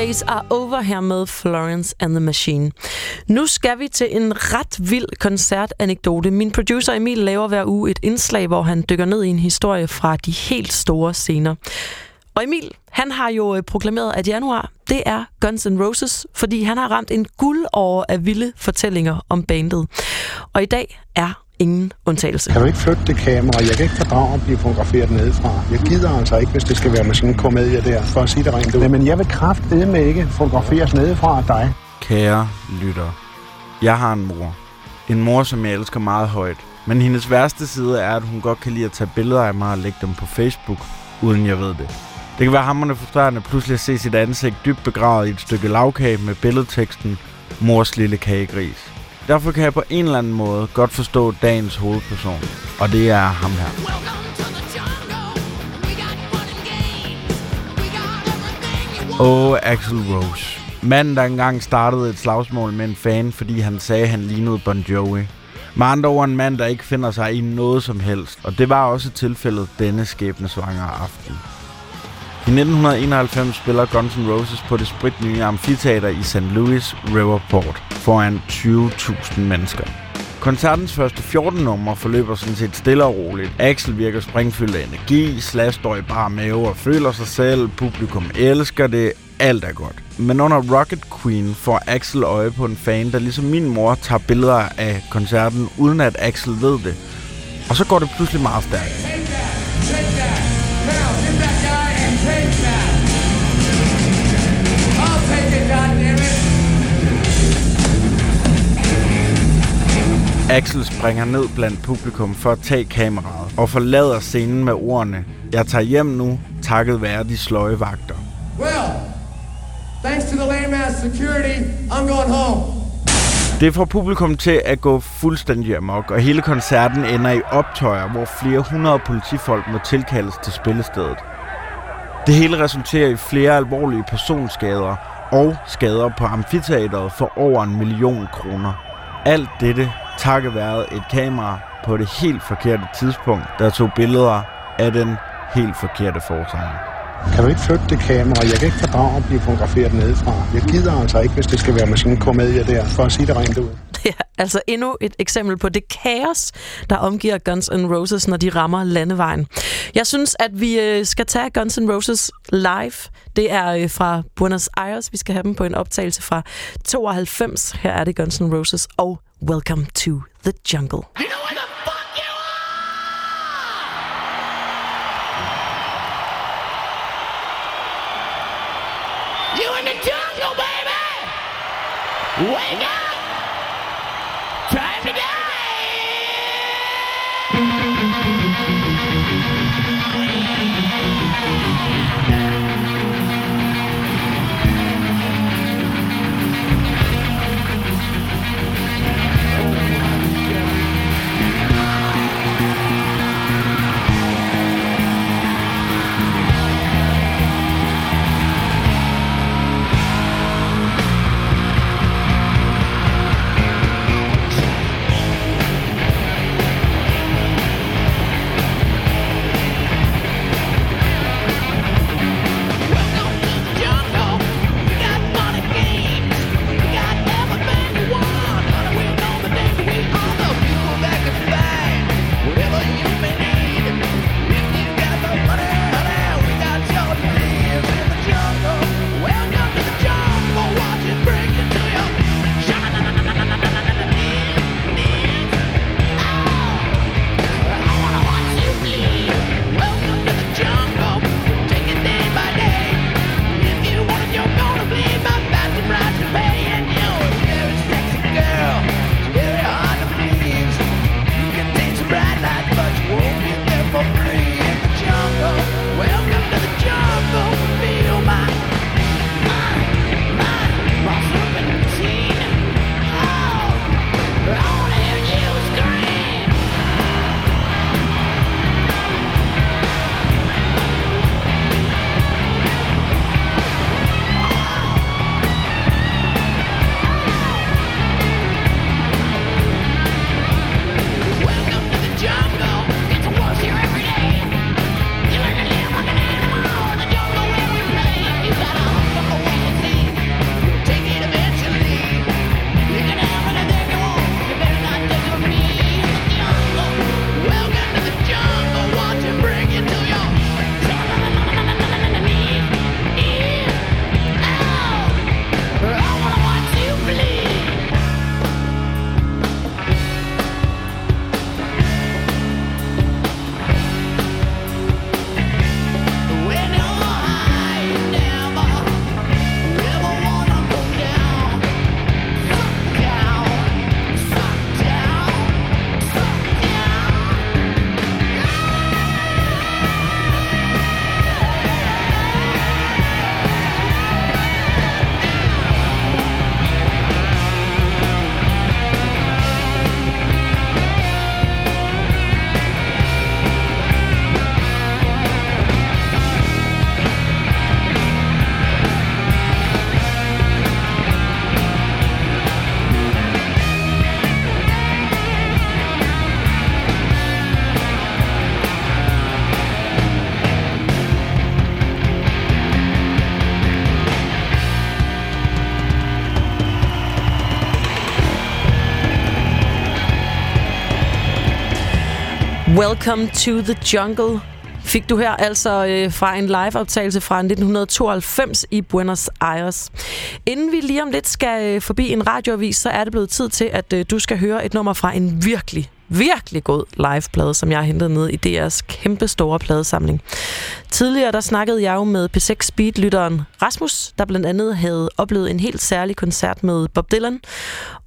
Speaker 7: Days Are Over
Speaker 3: her med Florence and the Machine. Nu skal vi til en ret vild koncertanekdote. Min producer Emil laver hver uge et indslag, hvor han dykker ned i en historie fra de helt store scener. Og Emil, han har jo øh, proklameret, at januar, det er Guns N' Roses, fordi han har ramt en guldår af vilde fortællinger om bandet. Og i dag er ingen undtagelse.
Speaker 8: Kan du ikke flytte det kamera? Jeg kan ikke fordrage at blive fotograferet nedefra. Jeg gider altså ikke, hvis det skal være med sådan en komedie der, for at sige det rent ud. Men jeg vil kraftedeme ikke fotograferes nedefra af dig.
Speaker 9: Kære lytter, jeg har en mor. En mor, som jeg elsker meget højt. Men hendes værste side er, at hun godt kan lide at tage billeder af mig og lægge dem på Facebook, uden jeg ved det. Det kan være hammerende frustrerende pludselig at se sit ansigt dybt begravet i et stykke lavkage med billedteksten Mors lille kagegris. Derfor kan jeg på en eller anden måde godt forstå dagens hovedperson, og det er ham her. Åh, Axel Rose. Manden, der engang startede et slagsmål med en fan, fordi han sagde, at han lignede Bon Jovi. Med andre ord en mand, der ikke finder sig i noget som helst, og det var også tilfældet denne skæbnesvangre aften. I 1991 spiller Guns N' Roses på det spritnye amfiteater i St. Louis Riverport foran 20.000 mennesker. Koncertens første 14 numre forløber sådan set stille og roligt. Axel virker springfyldt af energi, Slash står i bare mave og føler sig selv, publikum elsker det, alt er godt. Men under Rocket Queen får Axel øje på en fan, der ligesom min mor tager billeder af koncerten, uden at Axel ved det. Og så går det pludselig meget stærkt. Axel springer ned blandt publikum for at tage kameraet og forlader scenen med ordene Jeg tager hjem nu, takket være de sløje vagter.
Speaker 2: Well, thanks to the lame ass security, I'm going home.
Speaker 9: Det får publikum til at gå fuldstændig amok, og hele koncerten ender i optøjer, hvor flere hundrede politifolk må tilkaldes til spillestedet. Det hele resulterer i flere alvorlige personskader og skader på amfiteateret for over en million kroner. Alt dette takket være et kamera på det helt forkerte tidspunkt, der tog billeder af den helt forkerte fortegn.
Speaker 8: Kan du ikke flytte det kamera? Jeg kan ikke fordrage at blive fotograferet nedefra. Jeg gider altså ikke, hvis det skal være med sådan en komedie der, for at sige det rent ud.
Speaker 3: Ja, altså endnu et eksempel på det kaos, der omgiver Guns N' Roses, når de rammer landevejen. Jeg synes, at vi øh, skal tage Guns N' Roses live. Det er øh, fra Buenos Aires. Vi skal have dem på en optagelse fra 92. Her er det Guns N' Roses og Welcome to the Jungle.
Speaker 10: You
Speaker 3: Welcome to the Jungle fik du her altså øh, fra en liveoptagelse fra 1992 i Buenos Aires. Inden vi lige om lidt skal øh, forbi en radioavis, så er det blevet tid til, at øh, du skal høre et nummer fra en virkelig, virkelig god liveplade, som jeg har hentet ned i DR's kæmpe store pladesamling. Tidligere der snakkede jeg jo med P6 Speed-lytteren Rasmus, der blandt andet havde oplevet en helt særlig koncert med Bob Dylan.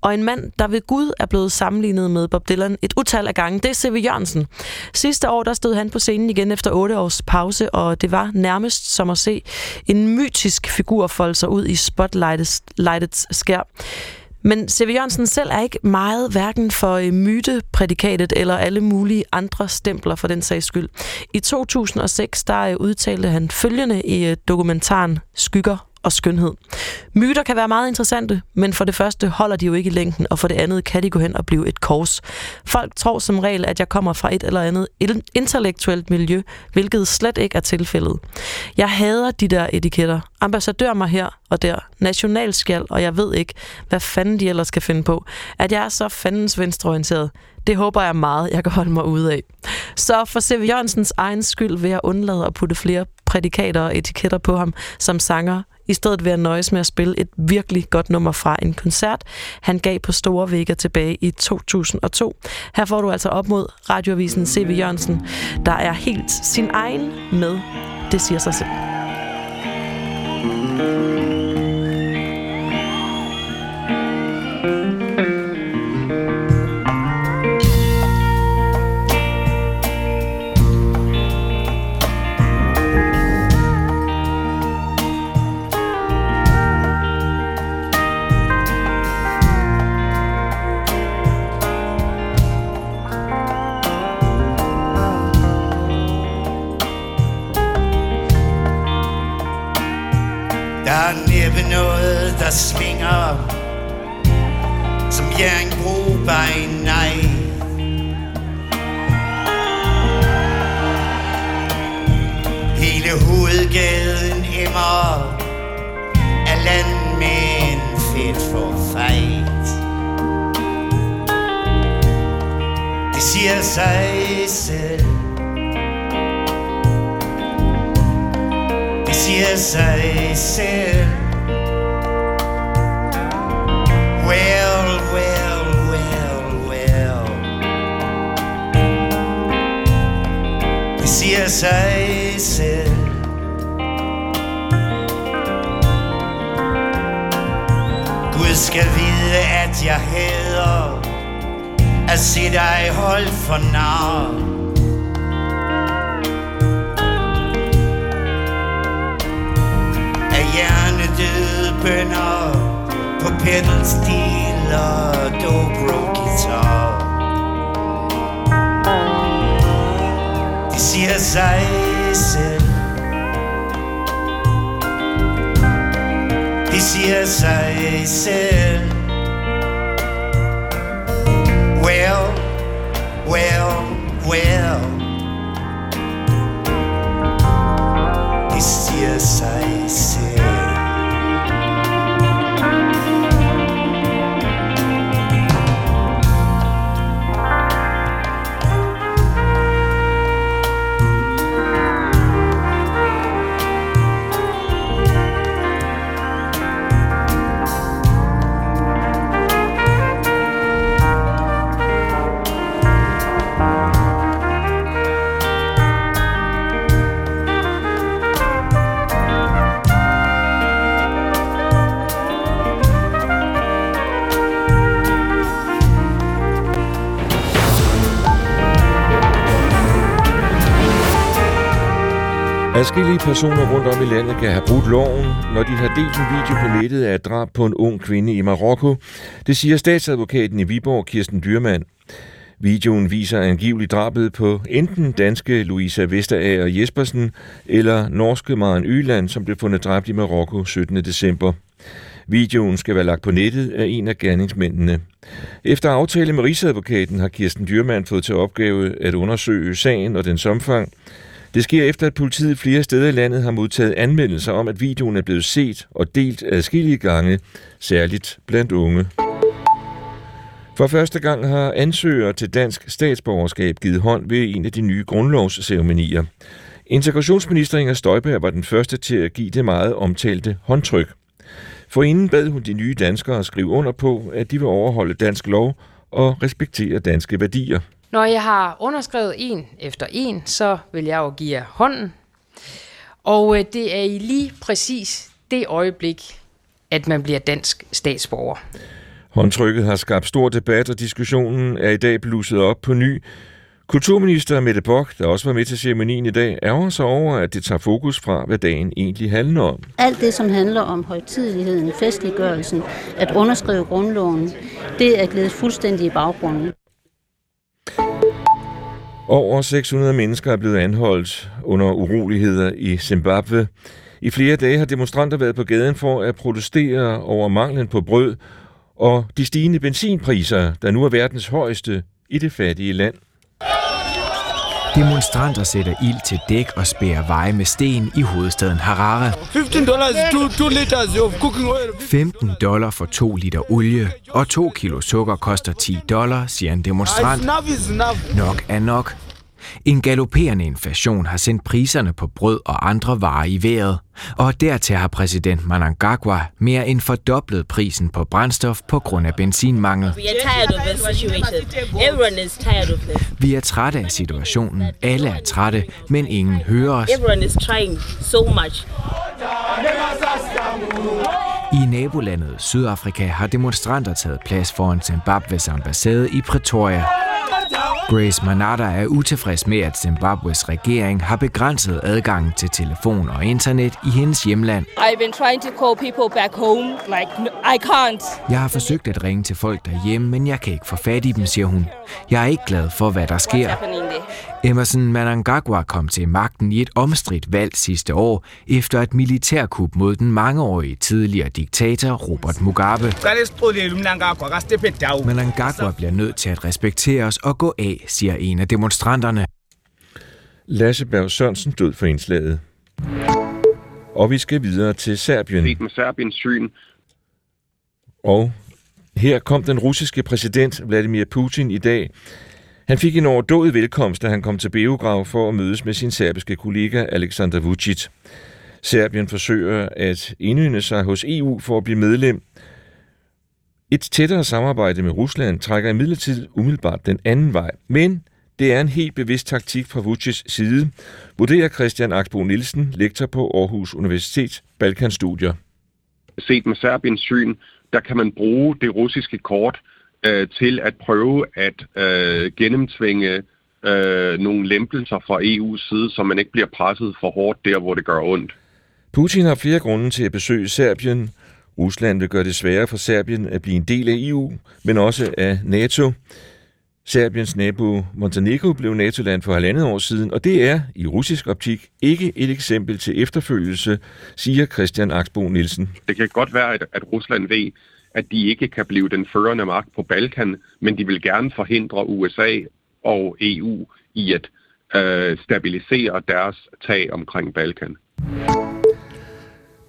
Speaker 3: Og en mand, der ved Gud er blevet sammenlignet med Bob Dylan et utal af gange, det er C.V. Jørgensen. Sidste år der stod han på scenen igen efter otte års pause, og det var nærmest som at se en mytisk figur folde sig ud i spotlightets skær. Men C.V. Jørgensen selv er ikke meget hverken for øh, myteprædikatet eller alle mulige andre stempler for den sags skyld. I 2006 der øh, udtalte han følgende i øh, dokumentaren Skygger og skønhed. Myter kan være meget interessante, men for det første holder de jo ikke i længden, og for det andet kan de gå hen og blive et kors. Folk tror som regel, at jeg kommer fra et eller andet intellektuelt miljø, hvilket slet ikke er tilfældet. Jeg hader de der etiketter. Ambassadør mig her og der. Nationalskjald, og jeg ved ikke, hvad fanden de ellers skal finde på. At jeg er så fandens venstreorienteret. Det håber jeg meget, jeg kan holde mig ude af. Så for C.V. Jørgensens egen skyld vil jeg undlade at putte flere prædikater og etiketter på ham som sanger, i stedet ved at nøjes med at spille et virkelig godt nummer fra en koncert, han gav på Store Vægger tilbage i 2002. Her får du altså op mod radioavisen C.V. Jørgensen, der er helt sin egen med. Det siger sig selv.
Speaker 5: Der er næppe noget, der svinger. Som Jernbro by night Hele hovedgaden emmer Af landmænd fedt for fight Det siger sig selv. Siger sig selv Well, well, well, well. Det siger sig selv Gud skal vide, at jeg hader At se dig holdt for nar. Af hjernedøde bønder på pedalstil og dobro guitar. Det siger sig selv. Det siger sig selv. Well, well, well. Det siger sig selv.
Speaker 11: Adskillige personer rundt om i landet kan have brudt loven, når de har delt en video på nettet af et drab på en ung kvinde i Marokko. Det siger statsadvokaten i Viborg, Kirsten Dyrmand. Videoen viser angiveligt drabet på enten danske Louisa Vesterager Jespersen eller norske Maren Yland, som blev fundet dræbt i Marokko 17. december. Videoen skal være lagt på nettet af en af gerningsmændene. Efter aftale med Rigsadvokaten har Kirsten Dyrmand fået til opgave at undersøge sagen og dens omfang. Det sker efter, at politiet flere steder i landet har modtaget anmeldelser om, at videoen er blevet set og delt adskillige gange, særligt blandt unge. For første gang har ansøgere til dansk statsborgerskab givet hånd ved en af de nye grundlovsceremonier. Integrationsminister Inger Støjberg var den første til at give det meget omtalte håndtryk. Forinden bad hun de nye danskere skrive under på, at de vil overholde dansk lov og respektere danske værdier.
Speaker 12: Når jeg har underskrevet en efter en, så vil jeg jo give jer hånden. Og øh, det er i lige præcis det øjeblik, at man bliver dansk statsborger.
Speaker 11: Håndtrykket har skabt stor debat, og diskussionen er i dag blusset op på ny. Kulturminister Mette Bock, der også var med til ceremonien i dag, ærger sig over, at det tager fokus fra, hvad dagen egentlig handler om.
Speaker 13: Alt det, som handler om højtideligheden, festliggørelsen, at underskrive grundloven, det er glædet fuldstændig i baggrunden.
Speaker 11: Over 600 mennesker er blevet anholdt under uroligheder i Zimbabwe. I flere dage har demonstranter været på gaden for at protestere over manglen på brød og de stigende benzinpriser, der nu er verdens højeste i det fattige land.
Speaker 14: Demonstranter sætter ild til dæk og spærer veje med sten i hovedstaden Harare.
Speaker 15: 15 dollars, 2, 2 liters of cooking oil.
Speaker 14: 15 dollar for 2 liter olie, og 2 kilo sukker koster 10 dollar, siger en demonstrant. Nok er nok. En galopperende inflation har sendt priserne på brød og andre varer i vejret, og dertil har præsident Mnangagwa mere end fordoblet prisen på brændstof på grund af benzinmangel. Vi er trætte af situationen, alle er trætte, men ingen hører os. I nabolandet Sydafrika har demonstranter taget plads foran Zimbabwes ambassade i Pretoria. Grace Manata er utilfreds med, at Zimbabwes regering har begrænset adgangen til telefon og internet i hendes hjemland.
Speaker 16: I've been trying to call people back home. Like, I can't.
Speaker 14: Jeg har forsøgt at ringe til folk derhjemme, men jeg kan ikke få fat i dem, siger hun. Jeg er ikke glad for, hvad der sker. Emerson Mnangagwa kom til magten i et omstridt valg sidste år, efter et militærkup mod den mangeårige tidligere diktator Robert Mugabe. Mnangagwa bliver nødt til at respektere os og gå af, siger en af demonstranterne.
Speaker 11: Lasse Berg Sørensen død for indslaget. Og vi skal videre til Serbien.
Speaker 17: Med Serbiens syn,
Speaker 11: Og her kom den russiske præsident Vladimir Putin i dag. Han fik en overdådig velkomst, da han kom til Beograd for at mødes med sin serbiske kollega Aleksandar Vucic. Serbien forsøger at indynde sig hos EU for at blive medlem. Et tættere samarbejde med Rusland trækker imidlertid umiddelbart den anden vej. Men det er en helt bevidst taktik fra Vucic's side, vurderer Christian Aksbo Nielsen, lektor på Aarhus Universitet Balkanstudier.
Speaker 17: set med Serbiens syn, der kan man bruge det russiske kort øh, til at prøve at øh, gennemtvinge øh, nogle lempelser fra EU's side, så man ikke bliver presset for hårdt der, hvor det gør ondt.
Speaker 11: Putin har flere grunde til at besøge Serbien. Rusland vil gøre det sværere for Serbien at blive en del af EU, men også af NATO. Serbiens nabo Montenegro blev NATO-land for halvandet år siden, og det er i russisk optik ikke et eksempel til efterfølgelse, siger Christian Axbo Nielsen.
Speaker 17: Det kan godt være, at Rusland ved, at de ikke kan blive den førende magt på Balkan, men de vil gerne forhindre USA og EU i at øh, stabilisere deres tag omkring Balkan.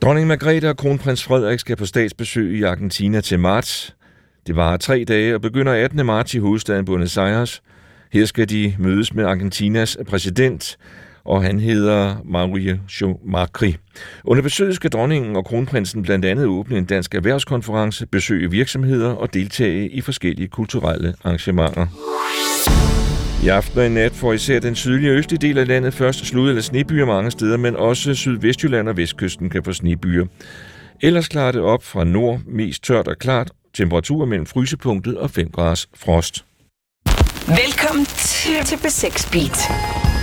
Speaker 11: Dronning Margrethe og kronprins Frederik skal på statsbesøg i Argentina til marts. Det varer tre dage og begynder 18. marts i hovedstaden Buenos Aires. Her skal de mødes med Argentinas præsident, og han hedder Marie Schumacher. Under besøget skal dronningen og kronprinsen blandt andet åbne en dansk erhvervskonference, besøge virksomheder og deltage i forskellige kulturelle arrangementer. I aften og i nat får især den sydlige og østlige del af landet først slud eller snebyer mange steder, men også sydvestjylland og vestkysten kan få snebyer. Ellers klarer det op fra nord, mest tørt og klart, temperaturer mellem frysepunktet og 5 graders frost.
Speaker 1: Velkommen til, til B6 Beat.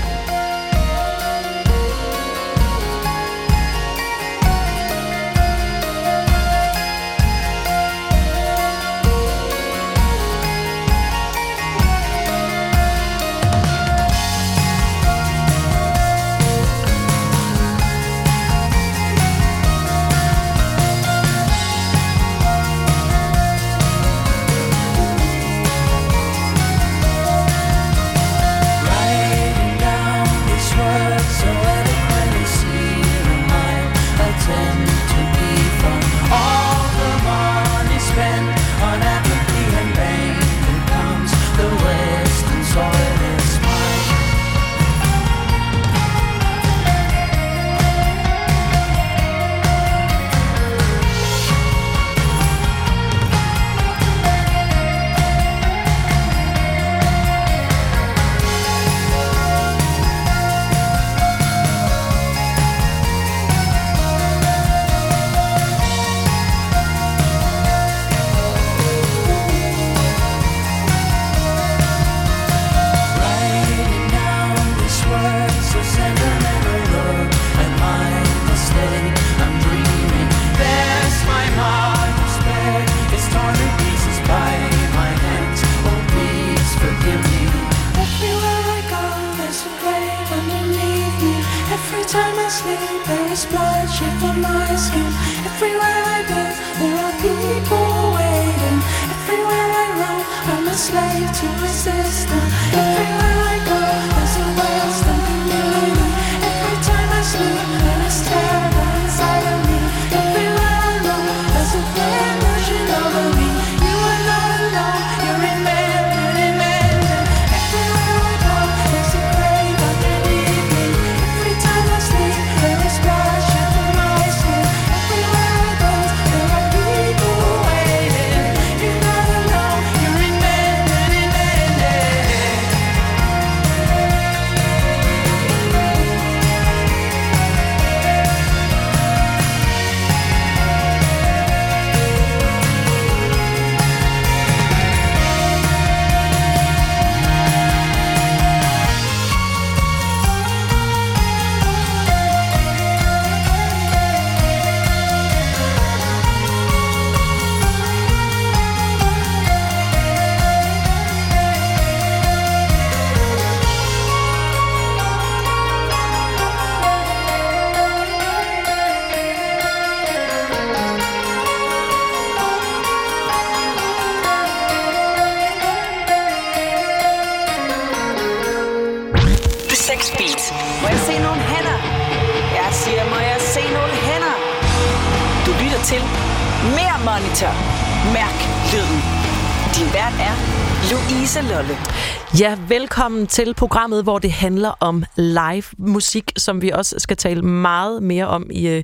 Speaker 3: Velkommen til programmet, hvor det handler om live musik, som vi også skal tale meget mere om i øh,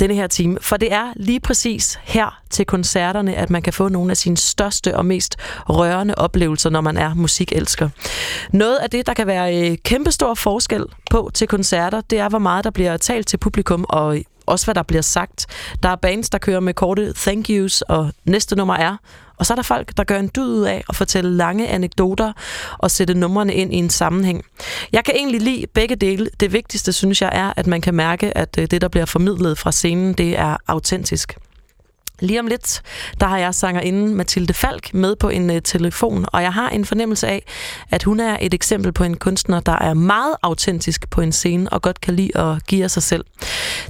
Speaker 3: denne her time. For det er lige præcis her til koncerterne, at man kan få nogle af sine største og mest rørende oplevelser, når man er musikelsker. Noget af det, der kan være øh, kæmpestor forskel på til koncerter, det er, hvor meget der bliver talt til publikum, og øh, også hvad der bliver sagt. Der er bands, der kører med korte thank yous, og næste nummer er og så er der folk, der gør en dyd ud af at fortælle lange anekdoter og sætte numrene ind i en sammenhæng. Jeg kan egentlig lide begge dele. Det vigtigste, synes jeg, er, at man kan mærke, at øh, det, der bliver formidlet fra scenen, det er autentisk. Lige om lidt, der har jeg sangerinden Mathilde Falk med på en øh, telefon, og jeg har en fornemmelse af, at hun er et eksempel på en kunstner, der er meget autentisk på en scene og godt kan lide at give af sig selv.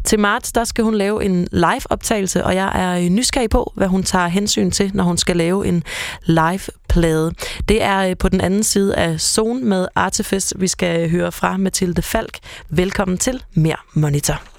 Speaker 3: Til marts, der skal hun lave en live-optagelse, og jeg er øh, nysgerrig på, hvad hun tager hensyn til, når hun skal lave en live-plade. Det er øh, på den anden side af Zone med Artifice, vi skal øh, høre fra Mathilde Falk. Velkommen til Mere Monitor.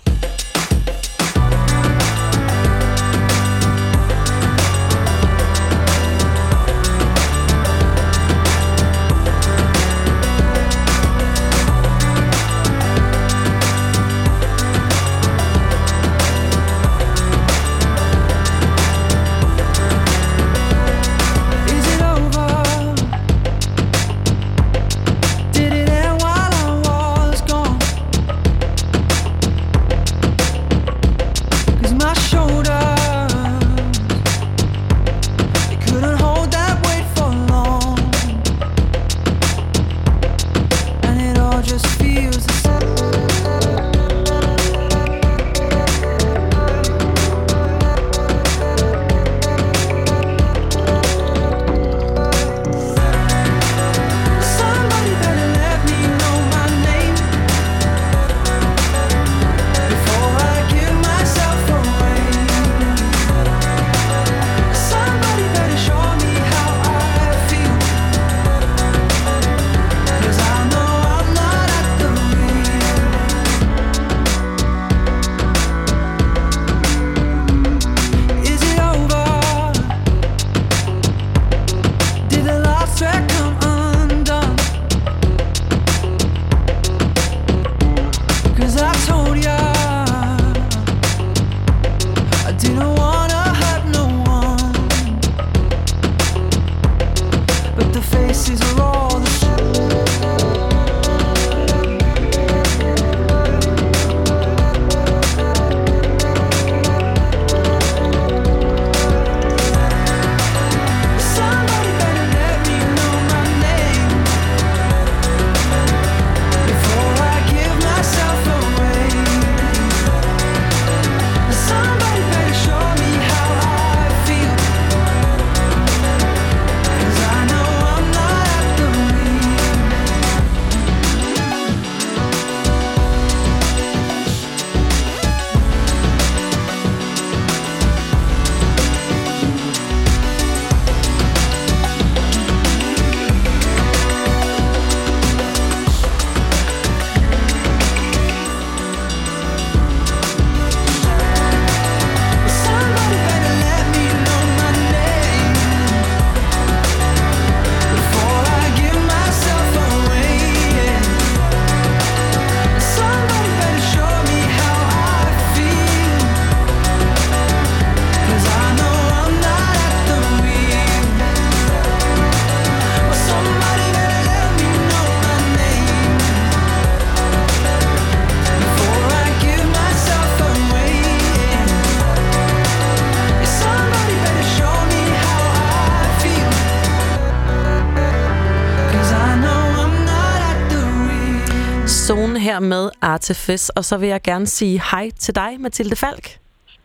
Speaker 3: Her med Artifice, og så vil jeg gerne sige hej til dig, Mathilde Falk.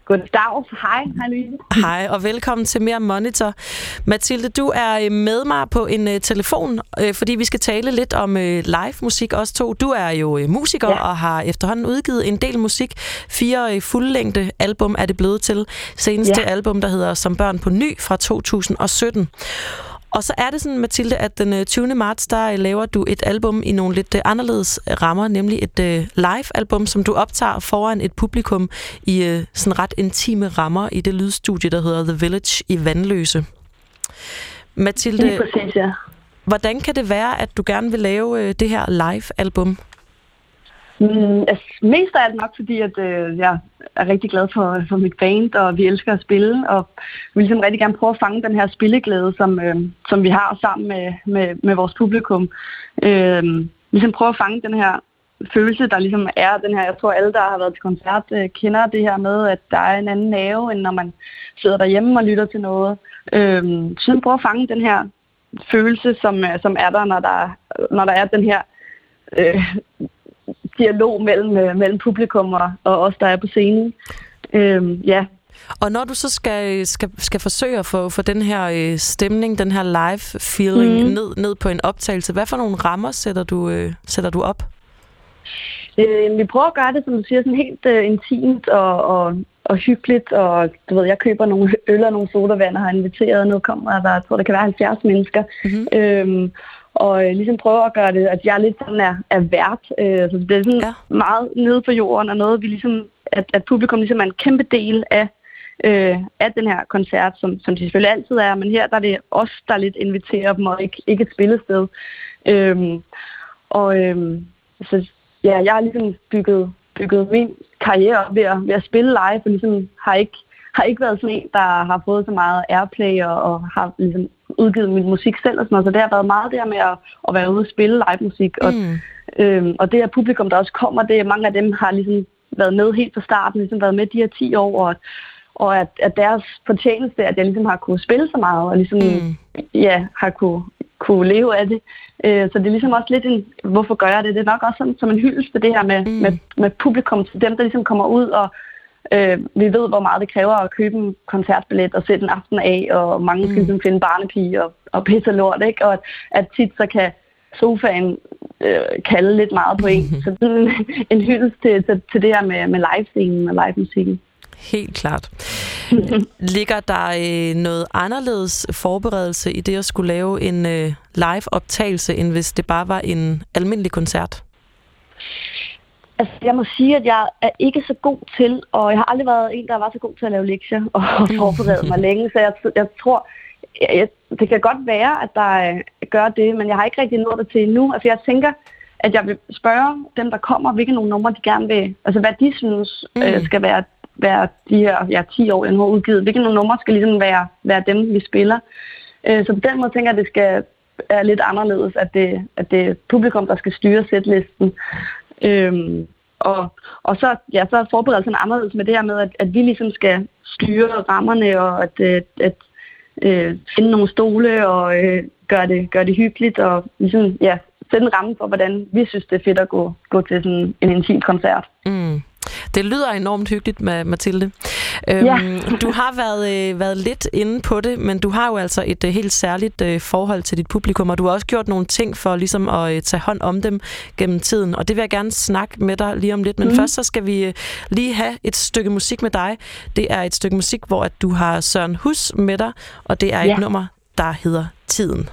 Speaker 18: Goddag. Hej. Hej, Louise.
Speaker 3: Hej, og velkommen til Mere Monitor. Mathilde, du er øh, med mig på en uh, telefon, øh, fordi vi skal tale lidt om uh, live musik også to. Du er jo uh, musiker ja. og har efterhånden udgivet en del musik. Fire fuldlængde album er det blevet til. Seneste ja. album, der hedder Som børn på ny fra 2017. Og så er det sådan, Mathilde, at den øh, 20. marts, der øh, laver du et album i nogle lidt øh, anderledes øh, rammer, nemlig et øh, live-album, som du optager foran et publikum i øh, sådan ret intime rammer i det lydstudie, der hedder The Village i Vandløse. Mathilde,
Speaker 18: præcis, ja.
Speaker 3: hvordan kan det være, at du gerne vil lave øh, det her live-album?
Speaker 18: Mm, altså, mest af alt nok, fordi at, øh, jeg er rigtig glad for, for mit band, og vi elsker at spille, og vi vil ligesom rigtig gerne prøve at fange den her spilleglæde, som, øh, som vi har sammen med, med, med vores publikum. Øh, ligesom prøve at fange den her følelse, der ligesom er den her, jeg tror alle, der har været til koncert, øh, kender det her med, at der er en anden nerve, end når man sidder derhjemme og lytter til noget. Øh, så prøve at fange den her følelse, som, øh, som er der, når der, når der er den her øh, dialog mellem, øh, mellem publikum og, og os, der er på scenen. Øhm, ja.
Speaker 3: Og når du så skal, skal, skal forsøge at få, få den her øh, stemning, den her live-feeling
Speaker 18: Mhm.
Speaker 3: mm. ned, ned på en optagelse, hvad for nogle rammer sætter du, øh, sætter du op?
Speaker 18: Øh, vi prøver at gøre det, som du siger, sådan helt øh, intimt og, og, og hyggeligt. Og du ved, jeg køber nogle øl og nogle sodavand og har inviteret, nu kommer der, jeg tror, der kan være 70 mennesker. Mm-hmm. Øhm, og øh, ligesom prøve at gøre det, at jeg lidt sådan er, er vært. Øh, så det er sådan ja. meget nede på jorden, og noget, vi ligesom, at, at publikum ligesom er en kæmpe del af, øh, af den her koncert, som, som de selvfølgelig altid er, men her der er det os, der lidt inviterer dem, og ikke, ikke et spillested. Øhm, og øhm, så, ja, jeg har ligesom bygget, bygget min karriere op ved at, ved at spille live, og ligesom har ikke, har ikke været sådan en, der har fået så meget airplay og, og har ligesom udgivet min musik selv og sådan noget. Så det har været meget der med at, at være ude og spille live musik. Og,
Speaker 3: Mm.
Speaker 18: øhm, og det her publikum, der også kommer, det er mange af dem har ligesom været med helt fra starten, ligesom været med de her 10 år, og, og at, at deres fortjeneste, at jeg ligesom har kunne spille så meget, og ligesom, mm. ja, har kunne, kunne leve af det. Øh, så det er ligesom også lidt en, hvorfor gør jeg det? Det er nok også sådan, som en hyldest det her med, mm. med, med publikum, til dem, der ligesom kommer ud, og øh, vi ved, hvor meget det kræver at købe en koncertbillet og sætte en aften af, og mange skal ligesom finde barnepige og, og pisse lort, ikke? Og at, at tit så kan sofaen øh, kalde lidt meget på en. Så det er en, en hyldest til, til, til det her med, med livescenen og live-musikken.
Speaker 3: Helt klart. Ligger der øh, noget anderledes forberedelse i det at skulle lave en øh, live-optagelse, end hvis det bare var en almindelig koncert?
Speaker 18: Altså, jeg må sige, at jeg er ikke så god til, og jeg har aldrig været en, der var så god til at lave lektier og forberede mig længe, så jeg, jeg tror, jeg, jeg, det kan godt være, at der øh, gør det, men jeg har ikke rigtig nået det til endnu. Altså, jeg tænker, at jeg vil spørge dem, der kommer, hvilke nogle numre de gerne vil, altså hvad de synes mm. øh, skal være, være de her ja, 10 år, jeg har udgivet. Hvilke nogle numre skal ligesom være, være dem, vi spiller. Øh, så på den måde tænker jeg, at det skal er lidt anderledes, at det, at det er publikum, der skal styre sætlisten. Øhm, og, og så, ja, så er forberedelsen anderledes med det her med, at, at vi ligesom skal styre rammerne og at, at, at øh, finde nogle stole og øh, gøre det, gøre det hyggeligt og ligesom, ja, sætte en ramme for, hvordan vi synes, det er fedt at gå, gå til sådan en intim koncert.
Speaker 3: Mm. Det lyder enormt hyggeligt, med Mathilde. Øhm,
Speaker 18: Ja.
Speaker 3: du har været, øh, været lidt inde på det, men du har jo altså et øh, helt særligt øh, forhold til dit publikum, og du har også gjort nogle ting for ligesom at øh, tage hånd om dem gennem tiden, og det vil jeg gerne snakke med dig lige om lidt. Men
Speaker 18: Mhm.
Speaker 3: først så skal vi øh, lige have et stykke musik med dig. Det er et stykke musik, hvor at du har Søren Hus med dig, og det er et
Speaker 18: Ja.
Speaker 3: nummer, der hedder Tiden.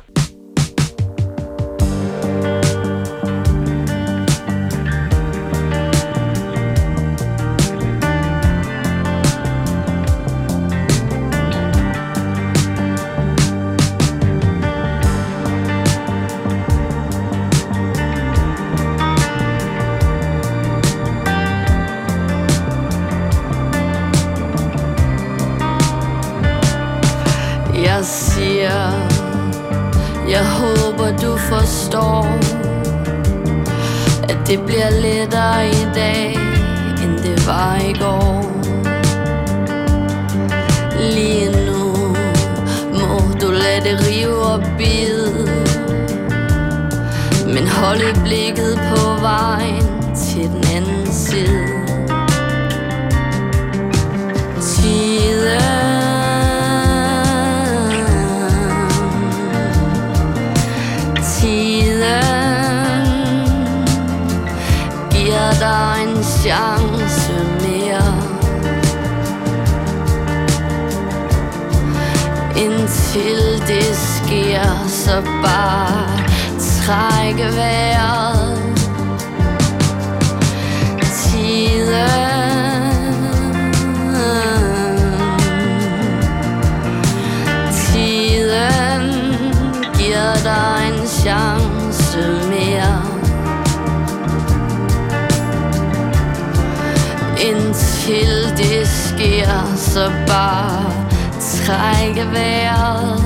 Speaker 7: Lettere i dag, end det var i går. Lige nu må du lade det rive og bide, men hold i blikket sker Så bare trække vejret. Tiden Tiden giver dig en chance mere. Indtil det sker, så bare trække vejret.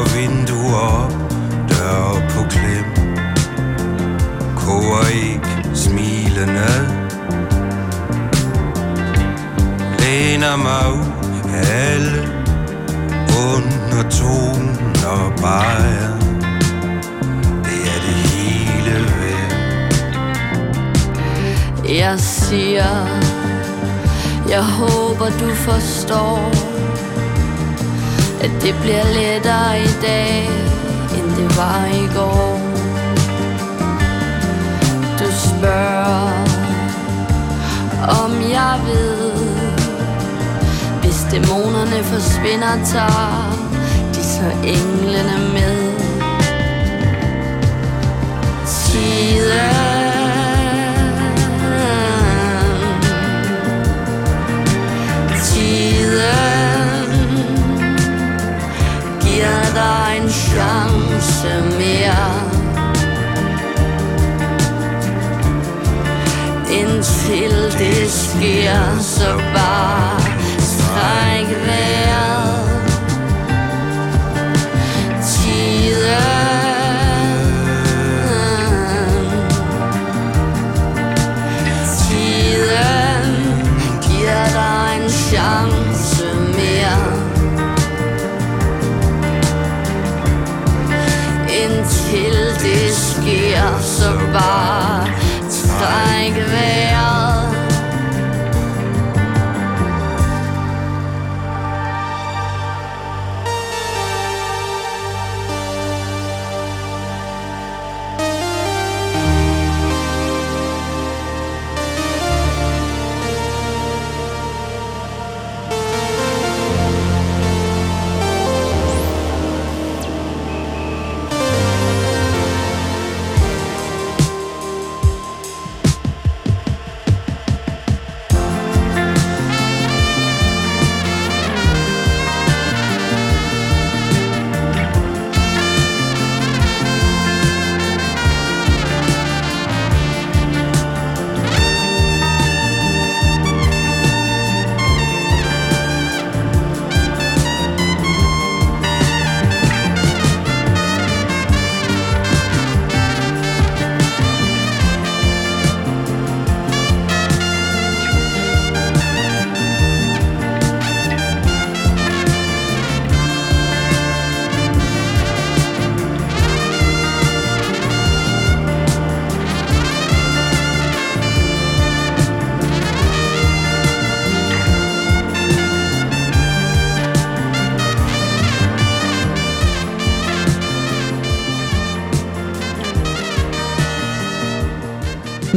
Speaker 19: Og vinduer op dør på klem. Koger ikke smilende Læner mig ud af alle Under toner bajer. Det er det hele værd.
Speaker 7: Jeg siger Jeg håber du forstår. At det bliver lettere i dag End det var i går. Du spørger Om jeg ved Hvis dæmonerne forsvinder Tager de så englene med. Tiden Giver dig en chance mere Indtil det sker Så bare sker, så bare træk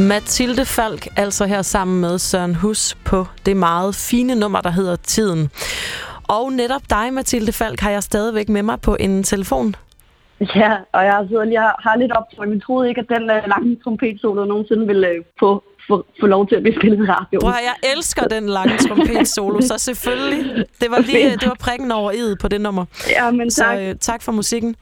Speaker 3: Mathilde Falk, altså her sammen med Søren Hus på det meget fine nummer, der hedder Tiden. Og netop dig, Mathilde Falk, har jeg stadigvæk med mig på en telefon.
Speaker 18: Ja, og jeg sidder lige har, har lidt op, for jeg troede ikke, at den uh, lange trompetsolo nogensinde ville uh, få få, få lov til at blive spillet i radio.
Speaker 3: Prøv at, høre, jeg elsker den lange trompet solo, så selvfølgelig. Det var lige det var prikken over i'et på det nummer.
Speaker 18: Ja, men
Speaker 3: så
Speaker 18: tak.
Speaker 3: øh, tak for musikken.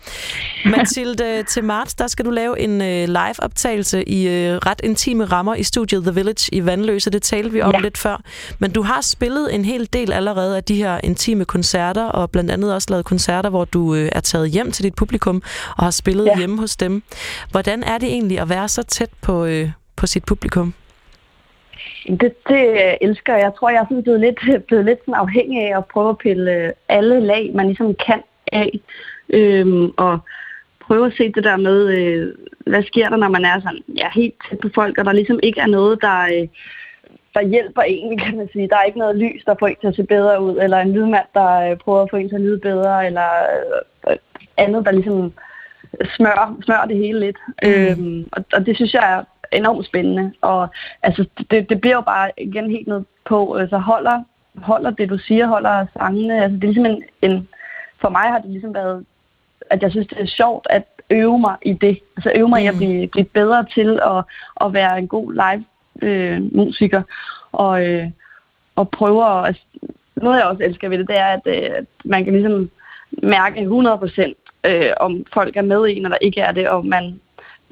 Speaker 3: Mathilde, til marts, der skal du lave en øh, live-optagelse i øh, ret intime rammer i studiet The Village i Vandløse. Det talte vi om
Speaker 18: Ja.
Speaker 3: lidt før. Men du har spillet en hel del allerede af de her intime koncerter, og blandt andet også lavet koncerter, hvor du øh, er taget hjem til dit publikum og har spillet. Ja. hjemme hos dem. Hvordan er det egentlig at være så tæt på, øh, på sit publikum?
Speaker 18: Det, det øh, elsker jeg. Jeg tror, jeg er sådan blevet lidt, blevet lidt sådan afhængig af at prøve at pille øh, alle lag, man ligesom kan af. Øhm, og prøve at se det der med, øh, hvad sker der, når man er sådan, ja, helt tæt på folk, og der ligesom ikke er noget, der, øh, der hjælper en, kan man sige. Der er ikke noget lys, der får en til at se bedre ud, eller en lydmand, der øh, prøver at få en til at lyde bedre, eller øh, andet, der ligesom smører, smører det hele lidt. Mm. Øhm, og, og det synes jeg er enormt spændende. Og altså, det, det bliver jo bare igen helt ned på, altså holder, holder det, du siger, holder sangene. Altså, det er ligesom en, en, for mig har det ligesom været, at jeg synes, det er sjovt at øve mig i det. Altså øve mig i at blive, blive bedre til at, at være en god live øh, musiker. Og, øh, og prøve at... Altså, noget jeg også elsker ved det, det er, at, øh, man kan ligesom mærke 100% øh, om folk er med i en, eller ikke er det, og man,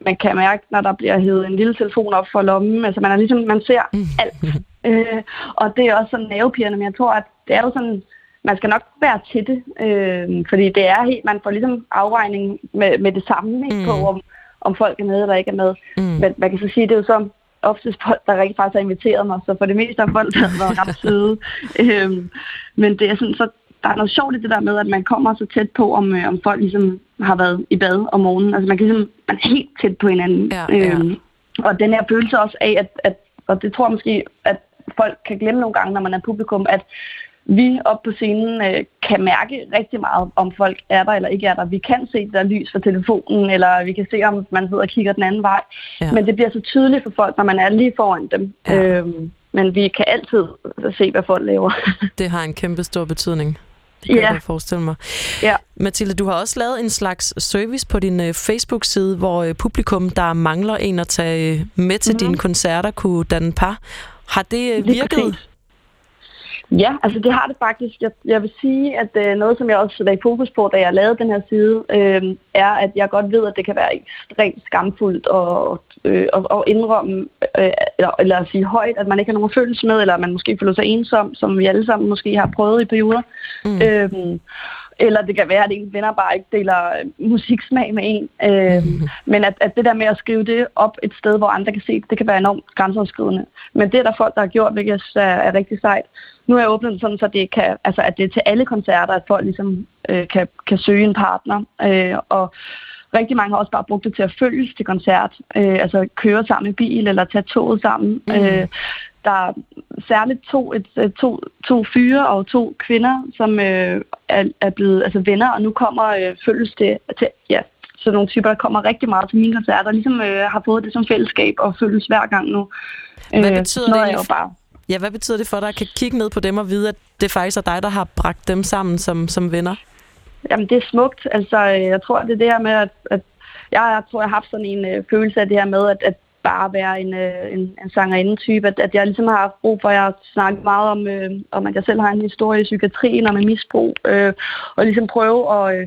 Speaker 18: man kan mærke, når der bliver hævet en lille telefon op for lommen. Altså man er ligesom, man ser alt. Øh, og det er også sådan nervepirrende, men jeg tror, at det er jo sådan, man skal nok være til det, øh, fordi det er helt, man får ligesom afregning med, med det samme, ikke,
Speaker 3: Mm.
Speaker 18: på om, om folk er med eller ikke er med.
Speaker 3: Mm.
Speaker 18: Men man kan så sige, det er jo så oftest folk, der rigtig faktisk har inviteret mig, så for det meste har folk der har været ret søde. øhm, men det er sådan, så der er noget sjovt i det der med, at man kommer så tæt på, om, øh, om folk ligesom har været i bad om morgenen. Altså man kan ligesom, man er helt tæt på hinanden.
Speaker 3: Ja, ja.
Speaker 18: Øhm, og den her følelse også af, at, at, og det tror jeg måske, at folk kan glemme nogle gange, når man er publikum, at vi op på scenen øh, kan mærke rigtig meget, om folk er der eller ikke er der. Vi kan se der lys fra telefonen, eller vi kan se, om man sidder og kigger den anden vej.
Speaker 3: Ja.
Speaker 18: Men det bliver så tydeligt for folk, når man er lige foran dem. Ja. Øhm, men vi kan altid se, hvad folk laver.
Speaker 3: Det har en kæmpe stor betydning. Det kan
Speaker 18: Ja.
Speaker 3: jeg godt forestille mig.
Speaker 18: Ja.
Speaker 3: Mathilde, du har også lavet en slags service på din øh, Facebook-side, hvor øh, publikum, der mangler en at tage øh, med til
Speaker 18: Mhm.
Speaker 3: dine koncerter, kunne danne par. Har det øh, virket?
Speaker 18: præcis. Ja, altså det har det faktisk. Jeg, jeg vil sige, at øh, noget, som jeg også lagde fokus på, da jeg lavede den her side, øh, er, at jeg godt ved, at det kan være ekstremt skamfuldt at, øh, at, at indrømme, øh, eller, eller at sige højt, at man ikke har nogen følelse med, eller at man måske føler sig ensom, som vi alle sammen måske har prøvet i perioder. Mm. Øh, eller det kan være, at ens venner bare ikke deler øh, musiksmag med en. Øh, Men at, at det der med at skrive det op et sted, hvor andre kan se det, det kan være enormt grænseoverskridende. Men det er der folk, der har gjort, hvilket jeg synes er, er rigtig sejt. Nu har jeg åbnet sådan, så det kan, altså, at det er til alle koncerter, at folk ligesom øh, kan, kan søge en partner. Øh, og rigtig mange har også bare brugt det til at følges til koncert. Øh, altså køre sammen i bil eller tage toget sammen.
Speaker 3: Mm.
Speaker 18: Mm. Øh, der er særligt to, et, et- to, to fyre og to kvinder, som øh, er, er blevet altså venner, og nu kommer øh, følges til, til ja, sådan nogle typer, der kommer rigtig meget til mine koncerter, ligesom øh, har fået det som fællesskab og følges hver gang nu.
Speaker 3: Hvad
Speaker 18: Øh,
Speaker 3: betyder
Speaker 18: sådan
Speaker 3: det egentlig?
Speaker 18: jo bare
Speaker 3: Ja, hvad betyder det for dig at kan kigge ned på dem og vide, at det faktisk er dig, der har bragt dem sammen som, som venner?
Speaker 18: Jamen, det er smukt. Altså, øh, jeg tror, det er det her med, at, at jeg, jeg tror, jeg har haft sådan en øh, følelse af det her med, at, at bare være en, øh, en, en sangerinde-type. At, at jeg ligesom har haft brug for, at jeg har snakket meget om, øh, om, at jeg selv har en historie i psykiatrien og med misbrug. Øh, og ligesom prøve at, øh,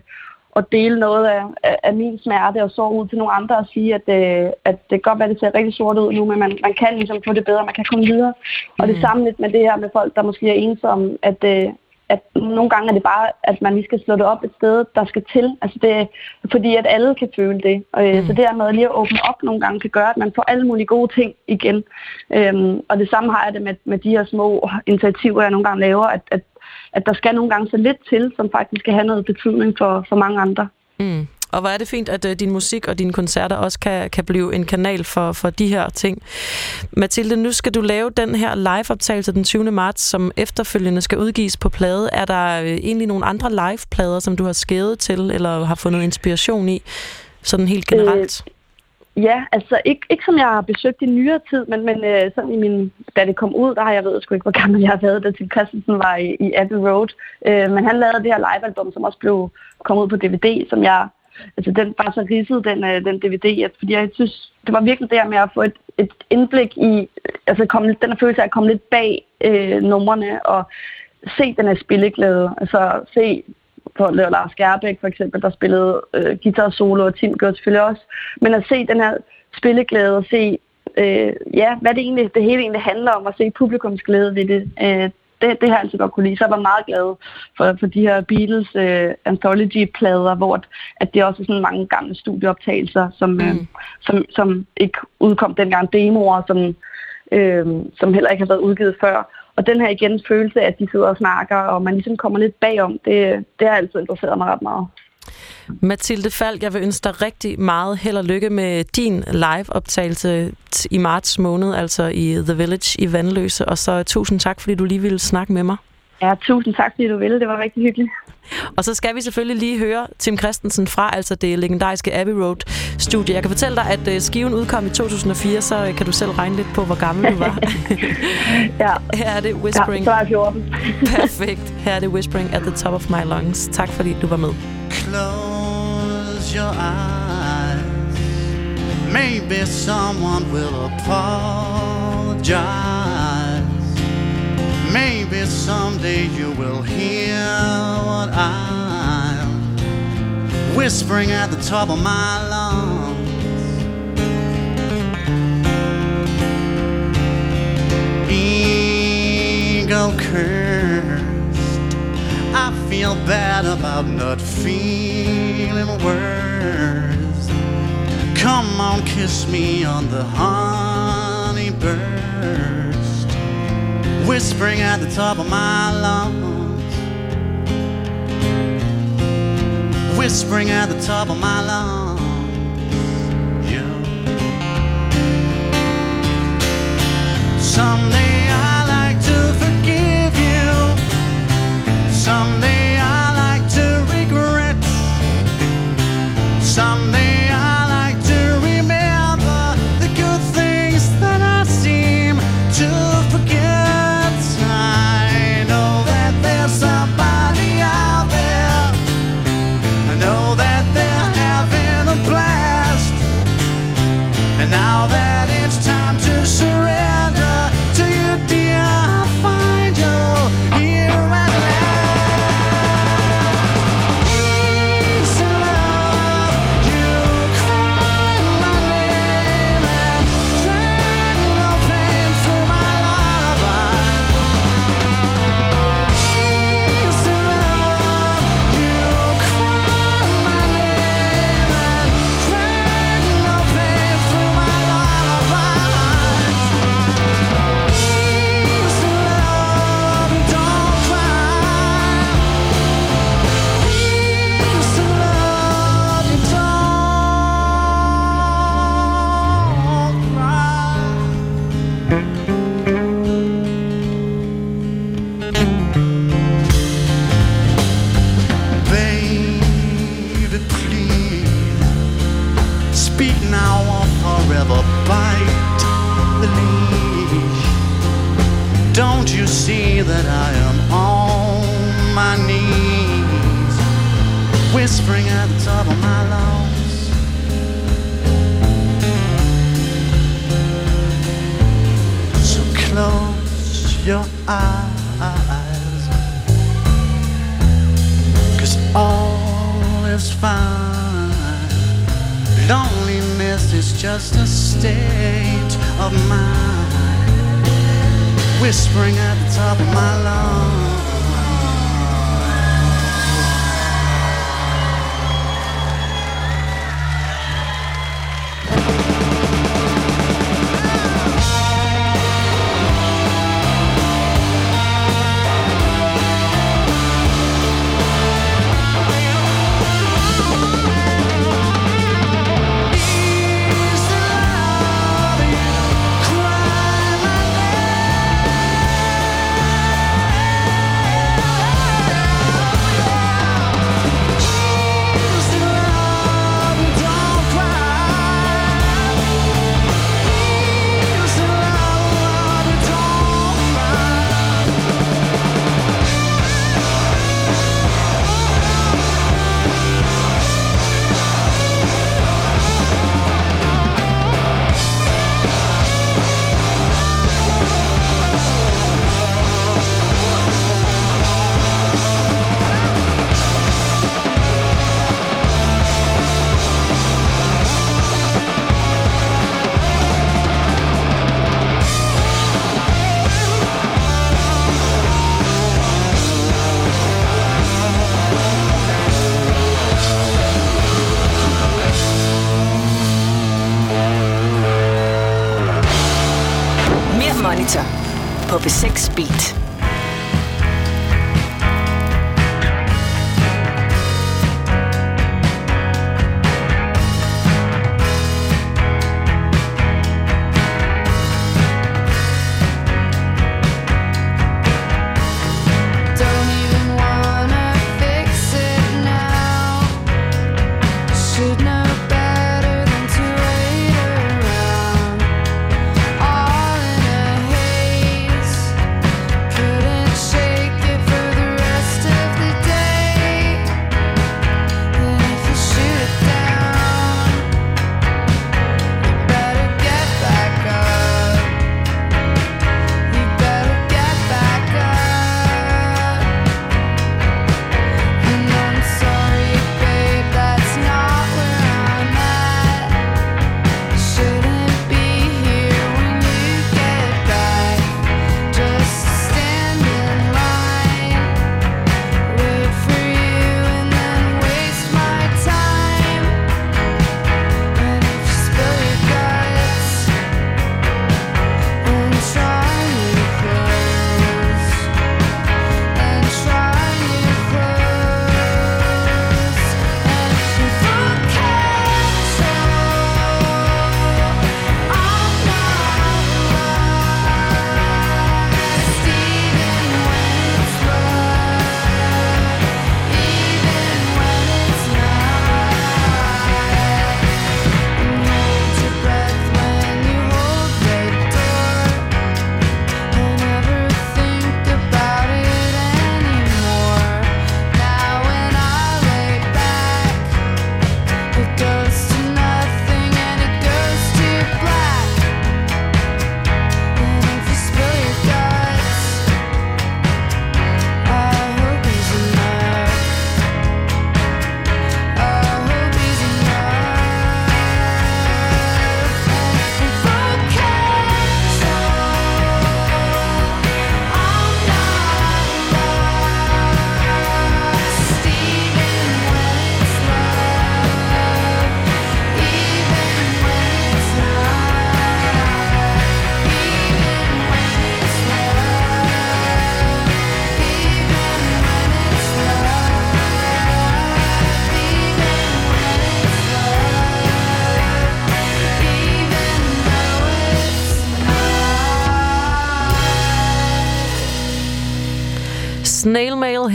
Speaker 18: at dele noget af, af, af min smerte og sorg ud til nogle andre og sige, at, øh, at det kan godt være, at det ser rigtig sort ud nu, men man, man kan ligesom få det bedre, man kan komme videre. Og det samme lidt med det her med folk, der måske er ensomme, at, øh, at nogle gange er det bare, at man lige skal slå det op et sted, der skal til. Altså det fordi, at alle kan føle det. Og, mm. Så det her med lige at åbne op nogle gange kan gøre, at man får alle mulige gode ting igen. Øhm, og det samme har jeg det med, med de her små initiativer, jeg nogle gange laver, at, at, at der skal nogle gange så lidt til, som faktisk skal have noget betydning for, for mange andre.
Speaker 3: Mm. Og hvor er det fint, at øh, din musik og dine koncerter også kan, kan blive en kanal for, for de her ting. Mathilde, nu skal du lave den her live-optagelse den 20. marts, som efterfølgende skal udgives på plade. Er der uh, egentlig nogle andre live-plader, som du har skævet til, eller har fundet inspiration i, sådan helt generelt?
Speaker 18: Øh, ja, altså ikke, ikke som jeg har besøgt i nyere tid, men, men øh, sådan i min, da det kom ud, der har jeg ved sgu ikke, hvor gammel jeg har været, da Tim Christensen var i, i Abbey Road. Øh, men han lavede det her livealbum, som også blev kommet ud på DVD, som jeg altså den var så ridset, den, øh, den DVD, at, fordi jeg synes, det var virkelig der med at få et, et indblik i, altså komme, den her følelse af at komme lidt bag øh, numrene, og se den her spilleglæde, altså se på Lars Skærbæk for eksempel, der spillede øh, guitar solo, og Tim gjorde selvfølgelig også, men at se den her spilleglæde, og se, øh, ja, hvad det egentlig, det hele egentlig handler om, at se publikums glæde ved det, øh, det, det har jeg altid godt kunne lide. Så jeg var meget glad for, for de her Beatles øh, anthology-plader, hvor at, at det også er sådan mange gamle studieoptagelser, som, mm. øh, som, som ikke udkom dengang demoer, som, øh, som heller ikke har været udgivet før. Og den her igen følelse at de sidder og snakker, og man ligesom kommer lidt bagom, det, det har altid interesseret mig ret meget.
Speaker 3: Mathilde Falk, jeg vil ønske dig rigtig meget held og lykke med din live-optagelse i marts måned, altså i The Village i Vandløse. Og så tusind tak, fordi du lige ville snakke med mig.
Speaker 18: Ja, tusind tak, fordi du ville. Det var rigtig hyggeligt.
Speaker 3: Og så skal vi selvfølgelig lige høre Tim Christensen fra altså det legendariske Abbey Road studie. Jeg kan fortælle dig, at øh, skiven udkom i 2004, så øh, kan du selv regne lidt på, hvor gammel du var.
Speaker 18: ja.
Speaker 3: Her er det Whispering.
Speaker 18: Ja, så er jeg 14.
Speaker 3: Perfekt. Her er det Whispering at the top of my lungs. Tak fordi du var med.
Speaker 5: Close your eyes. Maybe someone will apologize. Maybe someday you will hear what I'm whispering at the top of my lungs. Ego cursed. I feel bad about not feeling worse. Come on, kiss me on the honey burst, whispering at the top of my lungs, whispering at the top of my lungs. You. Someday I like to forgive you. Someday eyes, cause all is fine. Loneliness is just a state of mind, whispering at the top of my lungs.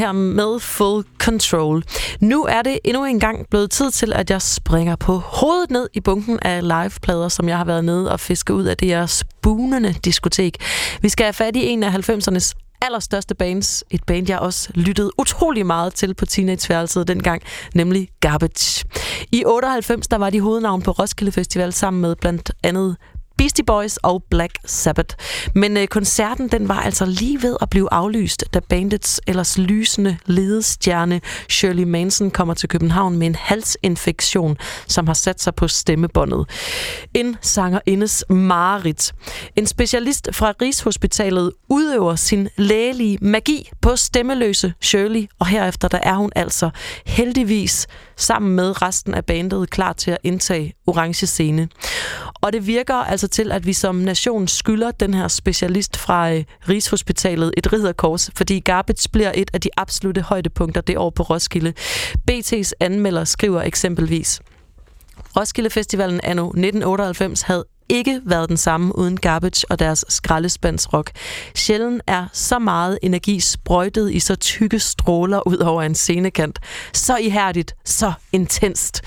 Speaker 3: Her med Full Control. Nu er det endnu en gang blevet tid til, at jeg springer på hovedet ned i bunken af liveplader, som jeg har været nede og fiske ud af det her spunende diskotek. Vi skal have fat i en af 90'ernes allerstørste bands. Et band, jeg også lyttede utrolig meget til på teenageværelset dengang, nemlig Garbage. I 98, der var de hovednavn på Roskilde Festival sammen med blandt andet Beastie Boys og Black Sabbath. Men øh, koncerten den var altså lige ved at blive aflyst, da bandets ellers lysende ledestjerne Shirley Manson kommer til København med en halsinfektion, som har sat sig på stemmebåndet. En sangerindes mareridt. En specialist fra Rigshospitalet udøver sin lægelige magi på stemmeløse Shirley, og herefter der er hun altså heldigvis sammen med resten af bandet klar til at indtage orange scene. Og det virker altså til, at vi som nation skylder den her specialist fra øh, Rigshospitalet et ridderkors, fordi Garbage bliver et af de absolute højdepunkter det år på Roskilde. BT's anmelder skriver eksempelvis, Roskilde Festivalen anno 1998 havde ikke været den samme uden Garbage og deres skraldespandsrock. Sjældent er så meget energi sprøjtet i så tykke stråler ud over en scenekant. Så ihærdigt, så intenst.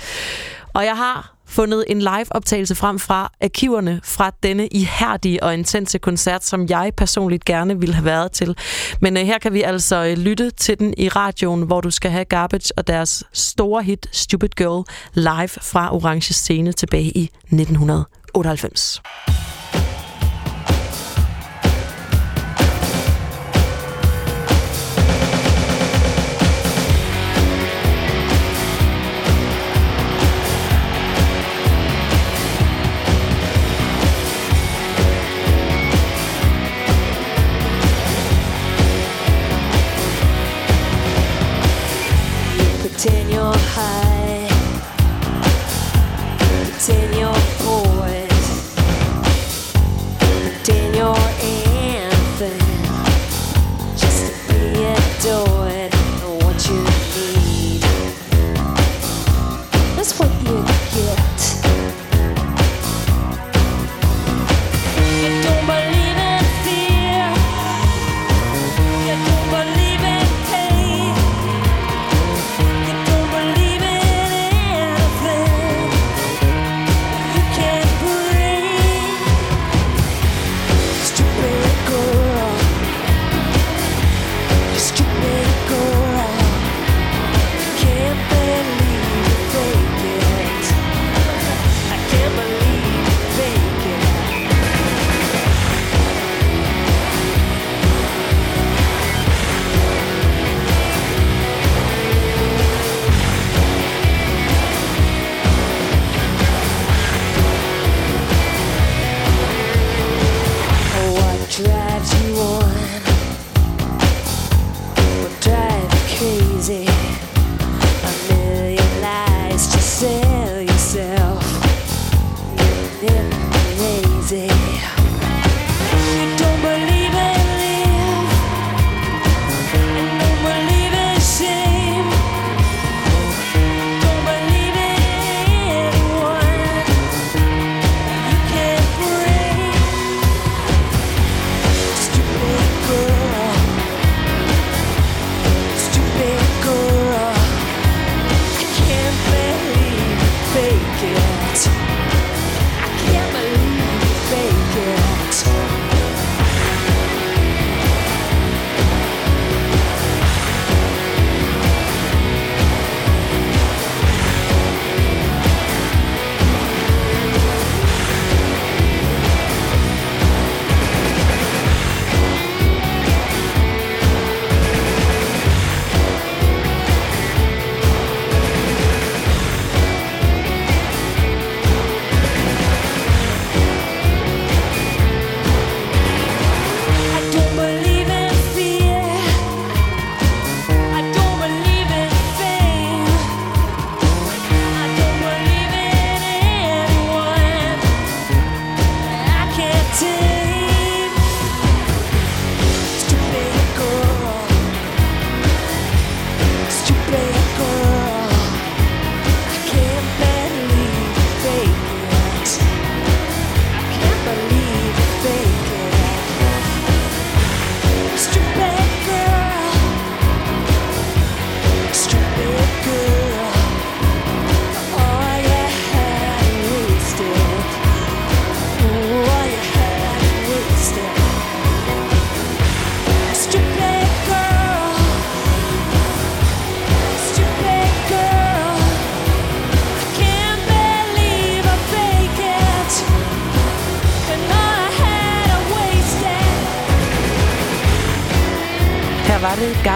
Speaker 3: Og jeg har fundet en live-optagelse frem fra arkiverne fra denne ihærdige og intense koncert, som jeg personligt gerne ville have været til. Men uh, her kan vi altså uh, lytte til den i radioen, hvor du skal have Garbage og deres store hit Stupid Girl live fra Orange Scene tilbage i 1900. 1998.
Speaker 20: Pretend you're high.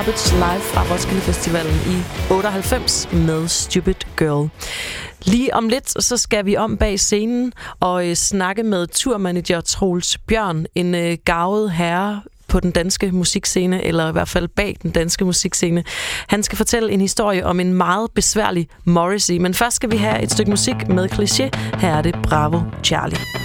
Speaker 21: Garbage live fra Roskilde Festivalen i 98 med Stupid Girl. Lige om lidt, så skal vi om bag scenen og øh, snakke med turmanager Troels Bjørn, en øh, gavet herre på den danske musikscene, eller i hvert fald bag den danske musikscene. Han skal fortælle en historie om en meget besværlig Morrissey, men først skal vi have et stykke musik med kliché. Her er det Bravo Charlie.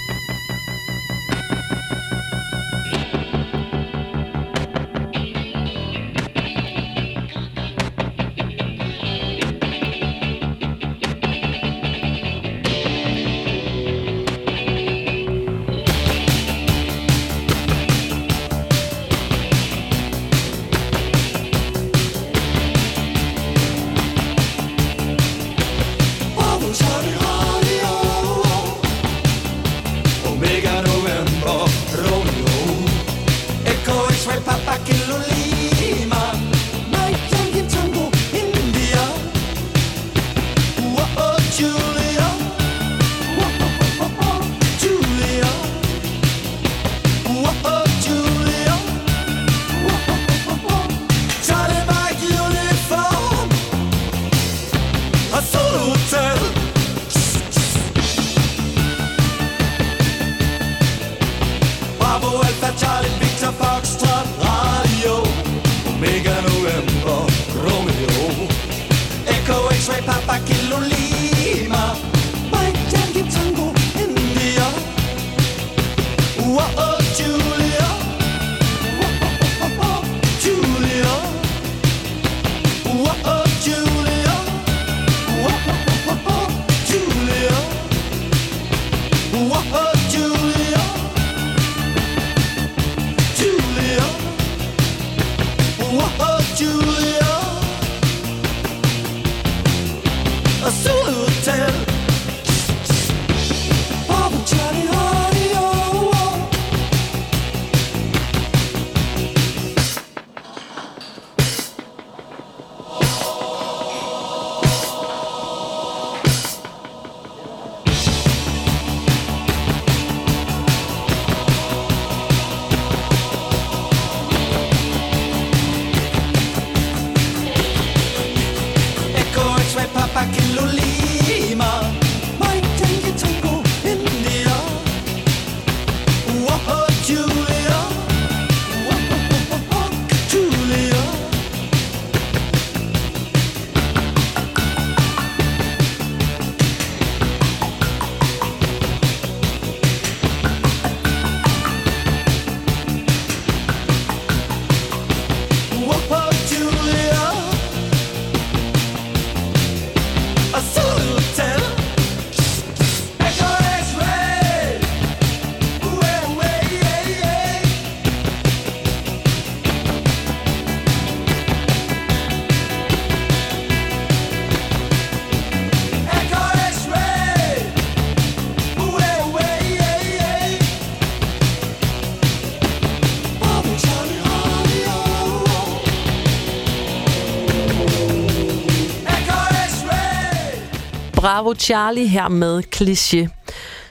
Speaker 22: Bravo Charlie
Speaker 3: her med kliché.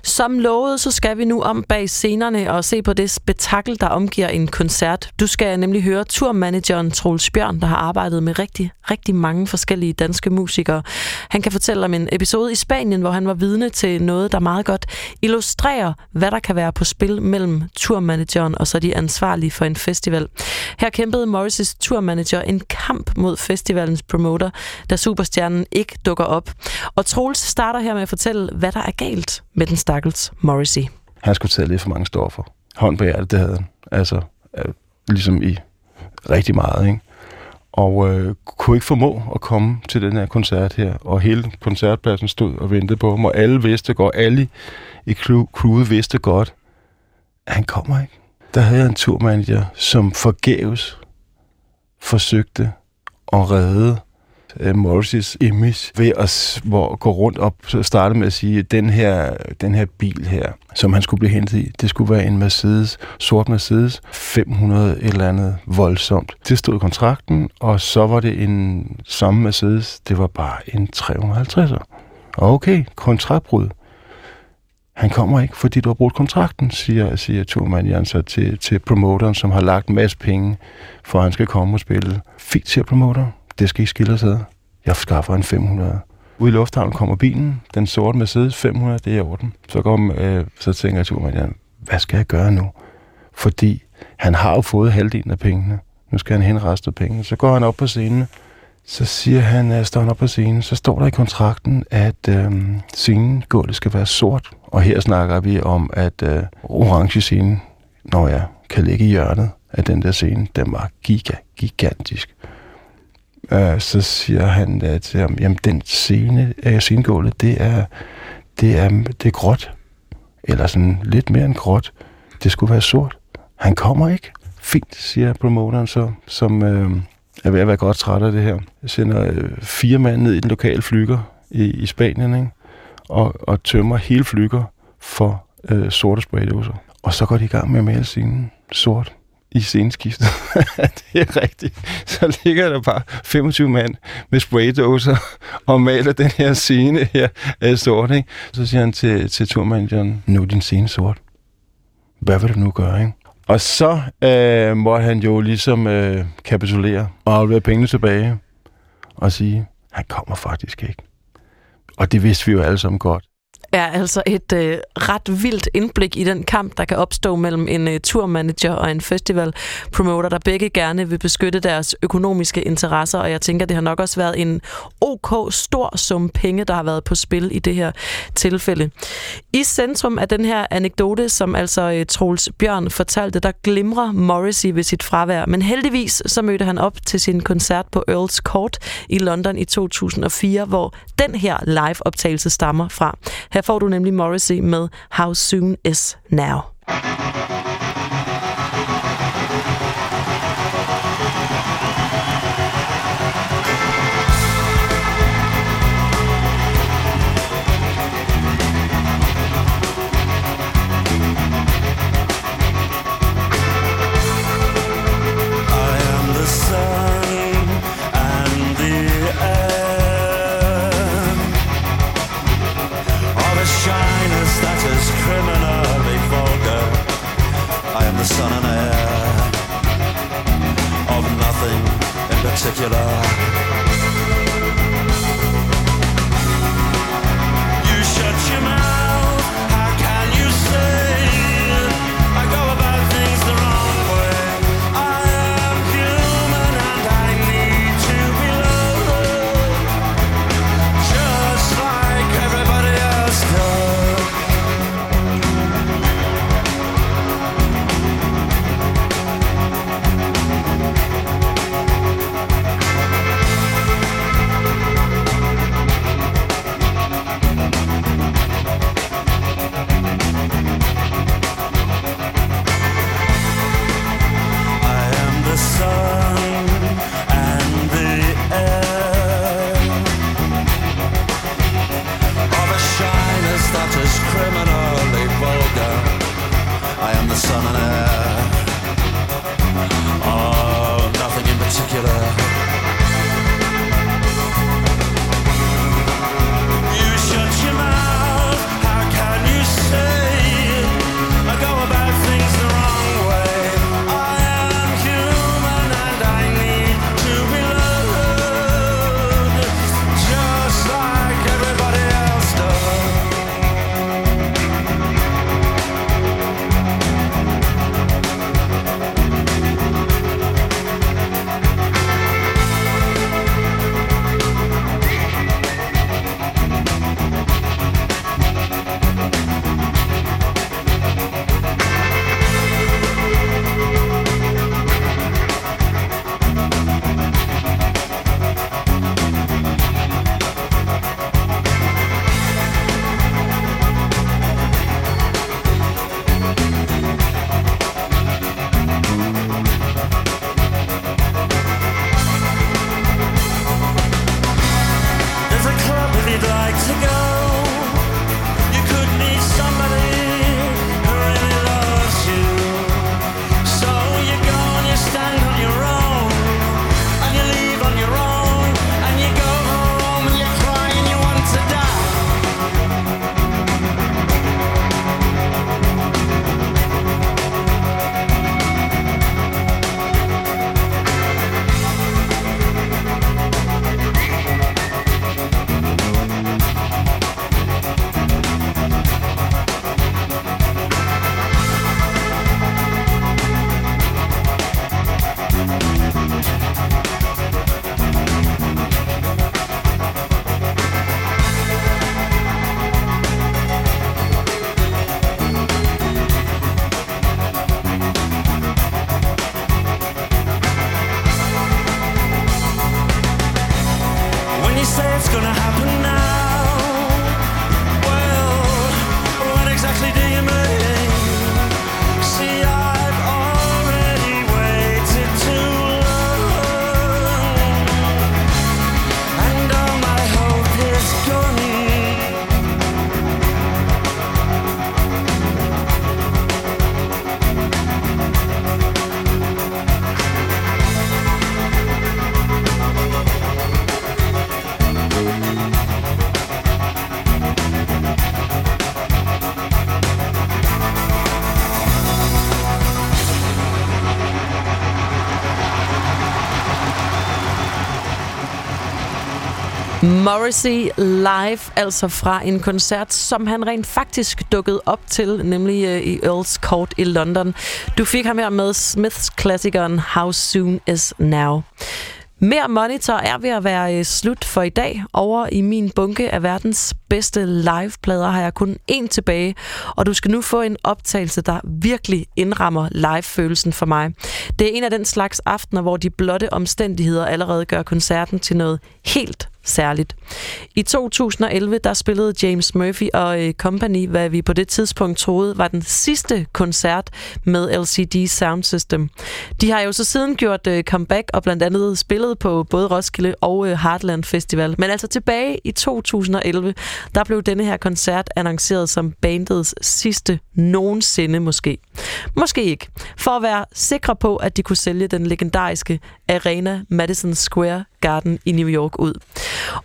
Speaker 3: Som lovet, så skal vi nu om bag scenerne og se på det spektakel, der omgiver en koncert. Du skal nemlig høre turmanageren Troels Bjørn, der har arbejdet med rigtig, rigtig mange forskellige danske musikere. Han kan fortælle om en episode i Spanien, hvor han var vidne til noget, der meget godt illustrerer, hvad der kan være på spil mellem turmanageren og så de ansvarlige for en festival. Her kæmpede Morris' turmanager en kamp mod festivalens promoter, da superstjernen ikke dukker op. Og Troels starter her med at fortælle, hvad der er galt med den stakkels Morrissey.
Speaker 23: Han skulle tage lidt for mange stoffer. Hånd på hjertet, det havde han. Altså, øh, ligesom i rigtig meget, ikke? Og øh, kunne ikke formå at komme til den her koncert her. Og hele koncertpladsen stod og ventede på ham, og alle vidste godt, alle i crewet vidste godt, at han kommer ikke. Der havde jeg en turmanager, som forgæves forsøgte at redde Øh, uh, Morris' image ved at hvor, gå rundt op og starte med at sige, at den her, den her bil her, som han skulle blive hentet i, det skulle være en Mercedes, sort Mercedes, 500 et eller andet voldsomt. Det stod i kontrakten, og så var det en samme Mercedes, det var bare en 350'er. Okay, kontraktbrud. Han kommer ikke, fordi du har brugt kontrakten, siger, siger Thurman så til, til promoteren, som har lagt en masse penge, for at han skal komme og spille. Fint, siger promoteren det skal ikke skille os ad. Jeg skaffer en 500. Ude i lufthavnen kommer bilen, den sorte Mercedes 500, det er i orden. Så, går, øh, så tænker til turmanageren, hvad skal jeg gøre nu? Fordi han har jo fået halvdelen af pengene. Nu skal han hen resten af pengene. Så går han op på scenen, så siger han, at står han op på scenen, så står der i kontrakten, at øhm, scenegulvet skal være sort. Og her snakker vi om, at øh, orange scene, når jeg kan ligge i hjørnet af den der scene, den var giga, gigantisk. Øh, så siger han at til ham, jamen den scene, øh, scenegulvet, det er, det er, det er gråt. Eller sådan lidt mere end gråt. Det skulle være sort. Han kommer ikke. Fint, siger promoteren så, som øh, er ved at være godt træt af det her. Jeg sender øh, fire mand ned i den lokale flyger i, i Spanien, ikke? Og, og tømmer hele flyger for øh, sorte spraydåser. Og så går de i gang med at male scenen sort i sceneskiftet. det er rigtigt. Så ligger der bare 25 mand med spraydåser og maler den her scene her øh, sort. Ikke? Så siger han til, til turmanageren, nu er din scene sort. Hvad vil du nu gøre? Ikke? Og så øh, måtte han jo ligesom øh, kapitulere og aflevere pengene tilbage og sige, han kommer faktisk ikke. Og det vidste vi jo alle sammen godt
Speaker 3: er altså et øh, ret vildt indblik i den kamp, der kan opstå mellem en øh, turmanager og en festival promoter, der begge gerne vil beskytte deres økonomiske interesser, og jeg tænker, det har nok også været en ok stor sum penge, der har været på spil i det her tilfælde. I centrum af den her anekdote, som altså øh, Troels Bjørn fortalte, der glimrer Morrissey ved sit fravær, men heldigvis så mødte han op til sin koncert på Earls Court i London i 2004, hvor den her live-optagelse stammer fra. Her får du nemlig Morrissey med How Soon Is Now.
Speaker 24: secular
Speaker 3: Morrissey live, altså fra en koncert, som han rent faktisk dukkede op til, nemlig øh, i Earls Court i London. Du fik ham her med Smiths klassikeren How Soon Is Now. Mere Monitor er ved at være øh, slut for i dag. Over i min bunke af verdens bedste liveplader har jeg kun én tilbage, og du skal nu få en optagelse, der virkelig indrammer live-følelsen for mig. Det er en af den slags aftener, hvor de blotte omstændigheder allerede gør koncerten til noget helt særligt. I 2011 der spillede James Murphy og øh, Company, hvad vi på det tidspunkt troede var den sidste koncert med LCD Sound System. De har jo så siden gjort øh, comeback og blandt andet spillet på både Roskilde og øh, Heartland Festival. Men altså tilbage i 2011, der blev denne her koncert annonceret som bandets sidste nogensinde måske. Måske ikke. For at være sikre på, at de kunne sælge den legendariske Arena Madison Square Garden i New York ud.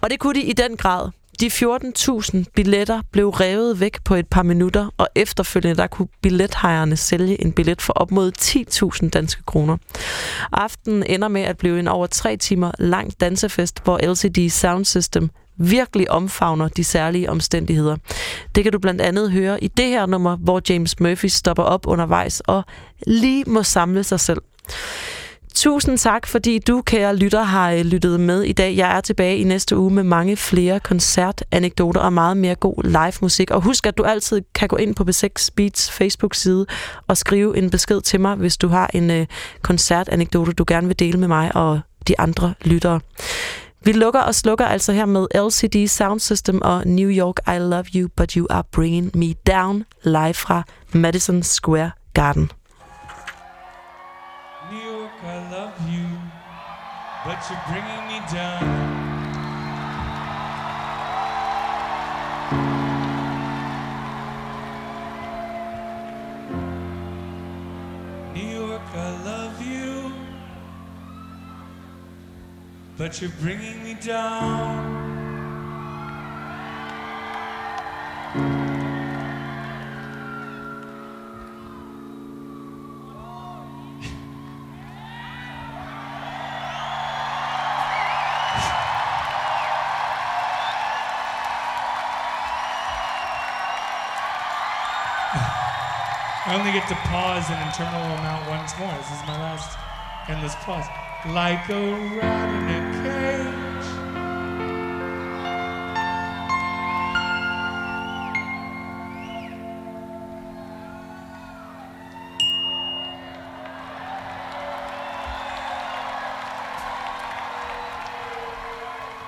Speaker 3: Og det kunne de i den grad. De 14.000 billetter blev revet væk på et par minutter, og efterfølgende der kunne billethejerne sælge en billet for op mod 10.000 danske kroner. Aftenen ender med at blive en over tre timer lang dansefest, hvor LCD Sound System virkelig omfavner de særlige omstændigheder. Det kan du blandt andet høre i det her nummer, hvor James Murphy stopper op undervejs og lige må samle sig selv. Tusind tak, fordi du, kære lytter, har øh, lyttet med i dag. Jeg er tilbage i næste uge med mange flere koncertanekdoter og meget mere god live musik. Og husk, at du altid kan gå ind på B6 Beats Facebook-side og skrive en besked til mig, hvis du har en øh, koncertanekdote, du gerne vil dele med mig og de andre lyttere. Vi lukker og slukker altså her med LCD Sound System og New York I Love You, But You Are Bringing Me Down live fra Madison Square Garden.
Speaker 24: You're bringing me down. New York, I love you, but you're bringing me down. I only get to pause an internal amount once more. This is my last endless pause. Like a rat in a cage.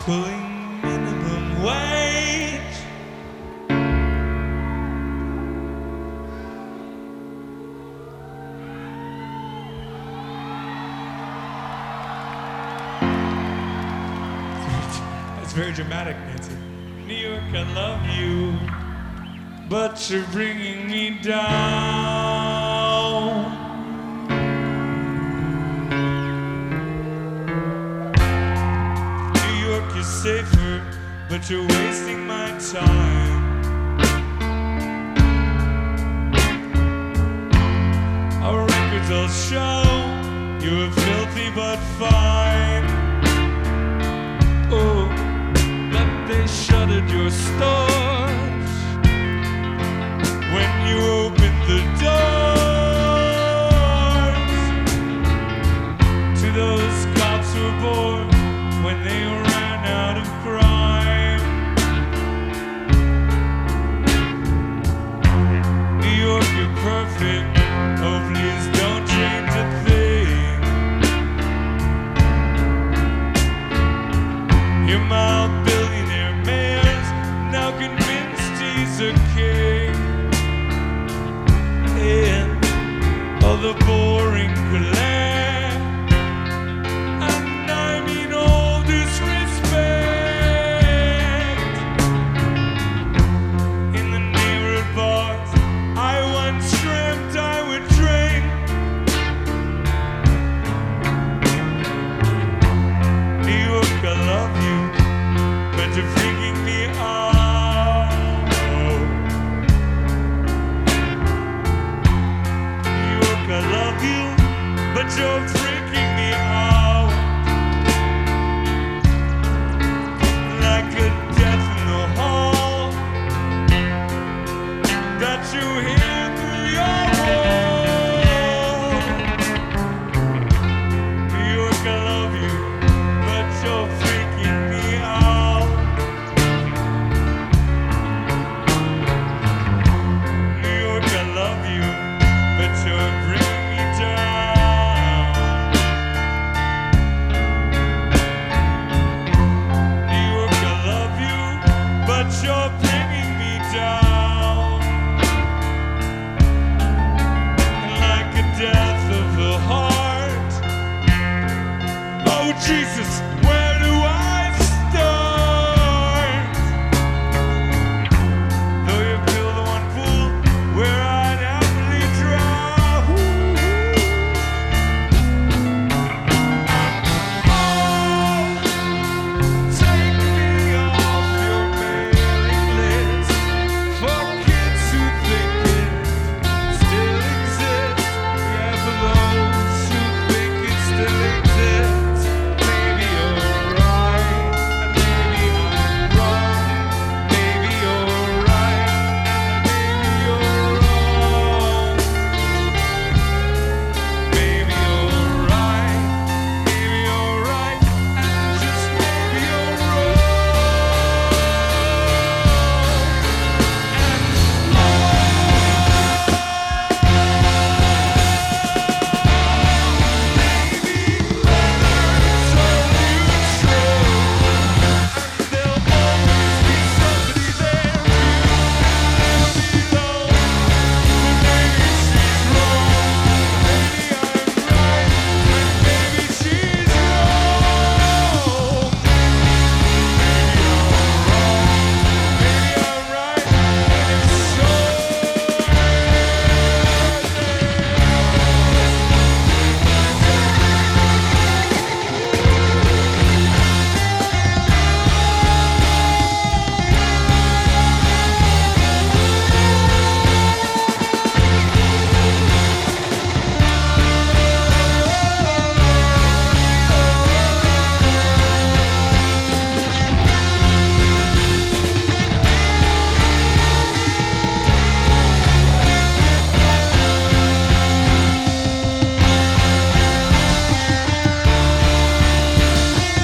Speaker 24: Pulling dramatic, Nancy. New York, I love you, but you're bringing me down. New York is safer, but you're wasting my time. Our records all show you're filthy but fine. Your stores when you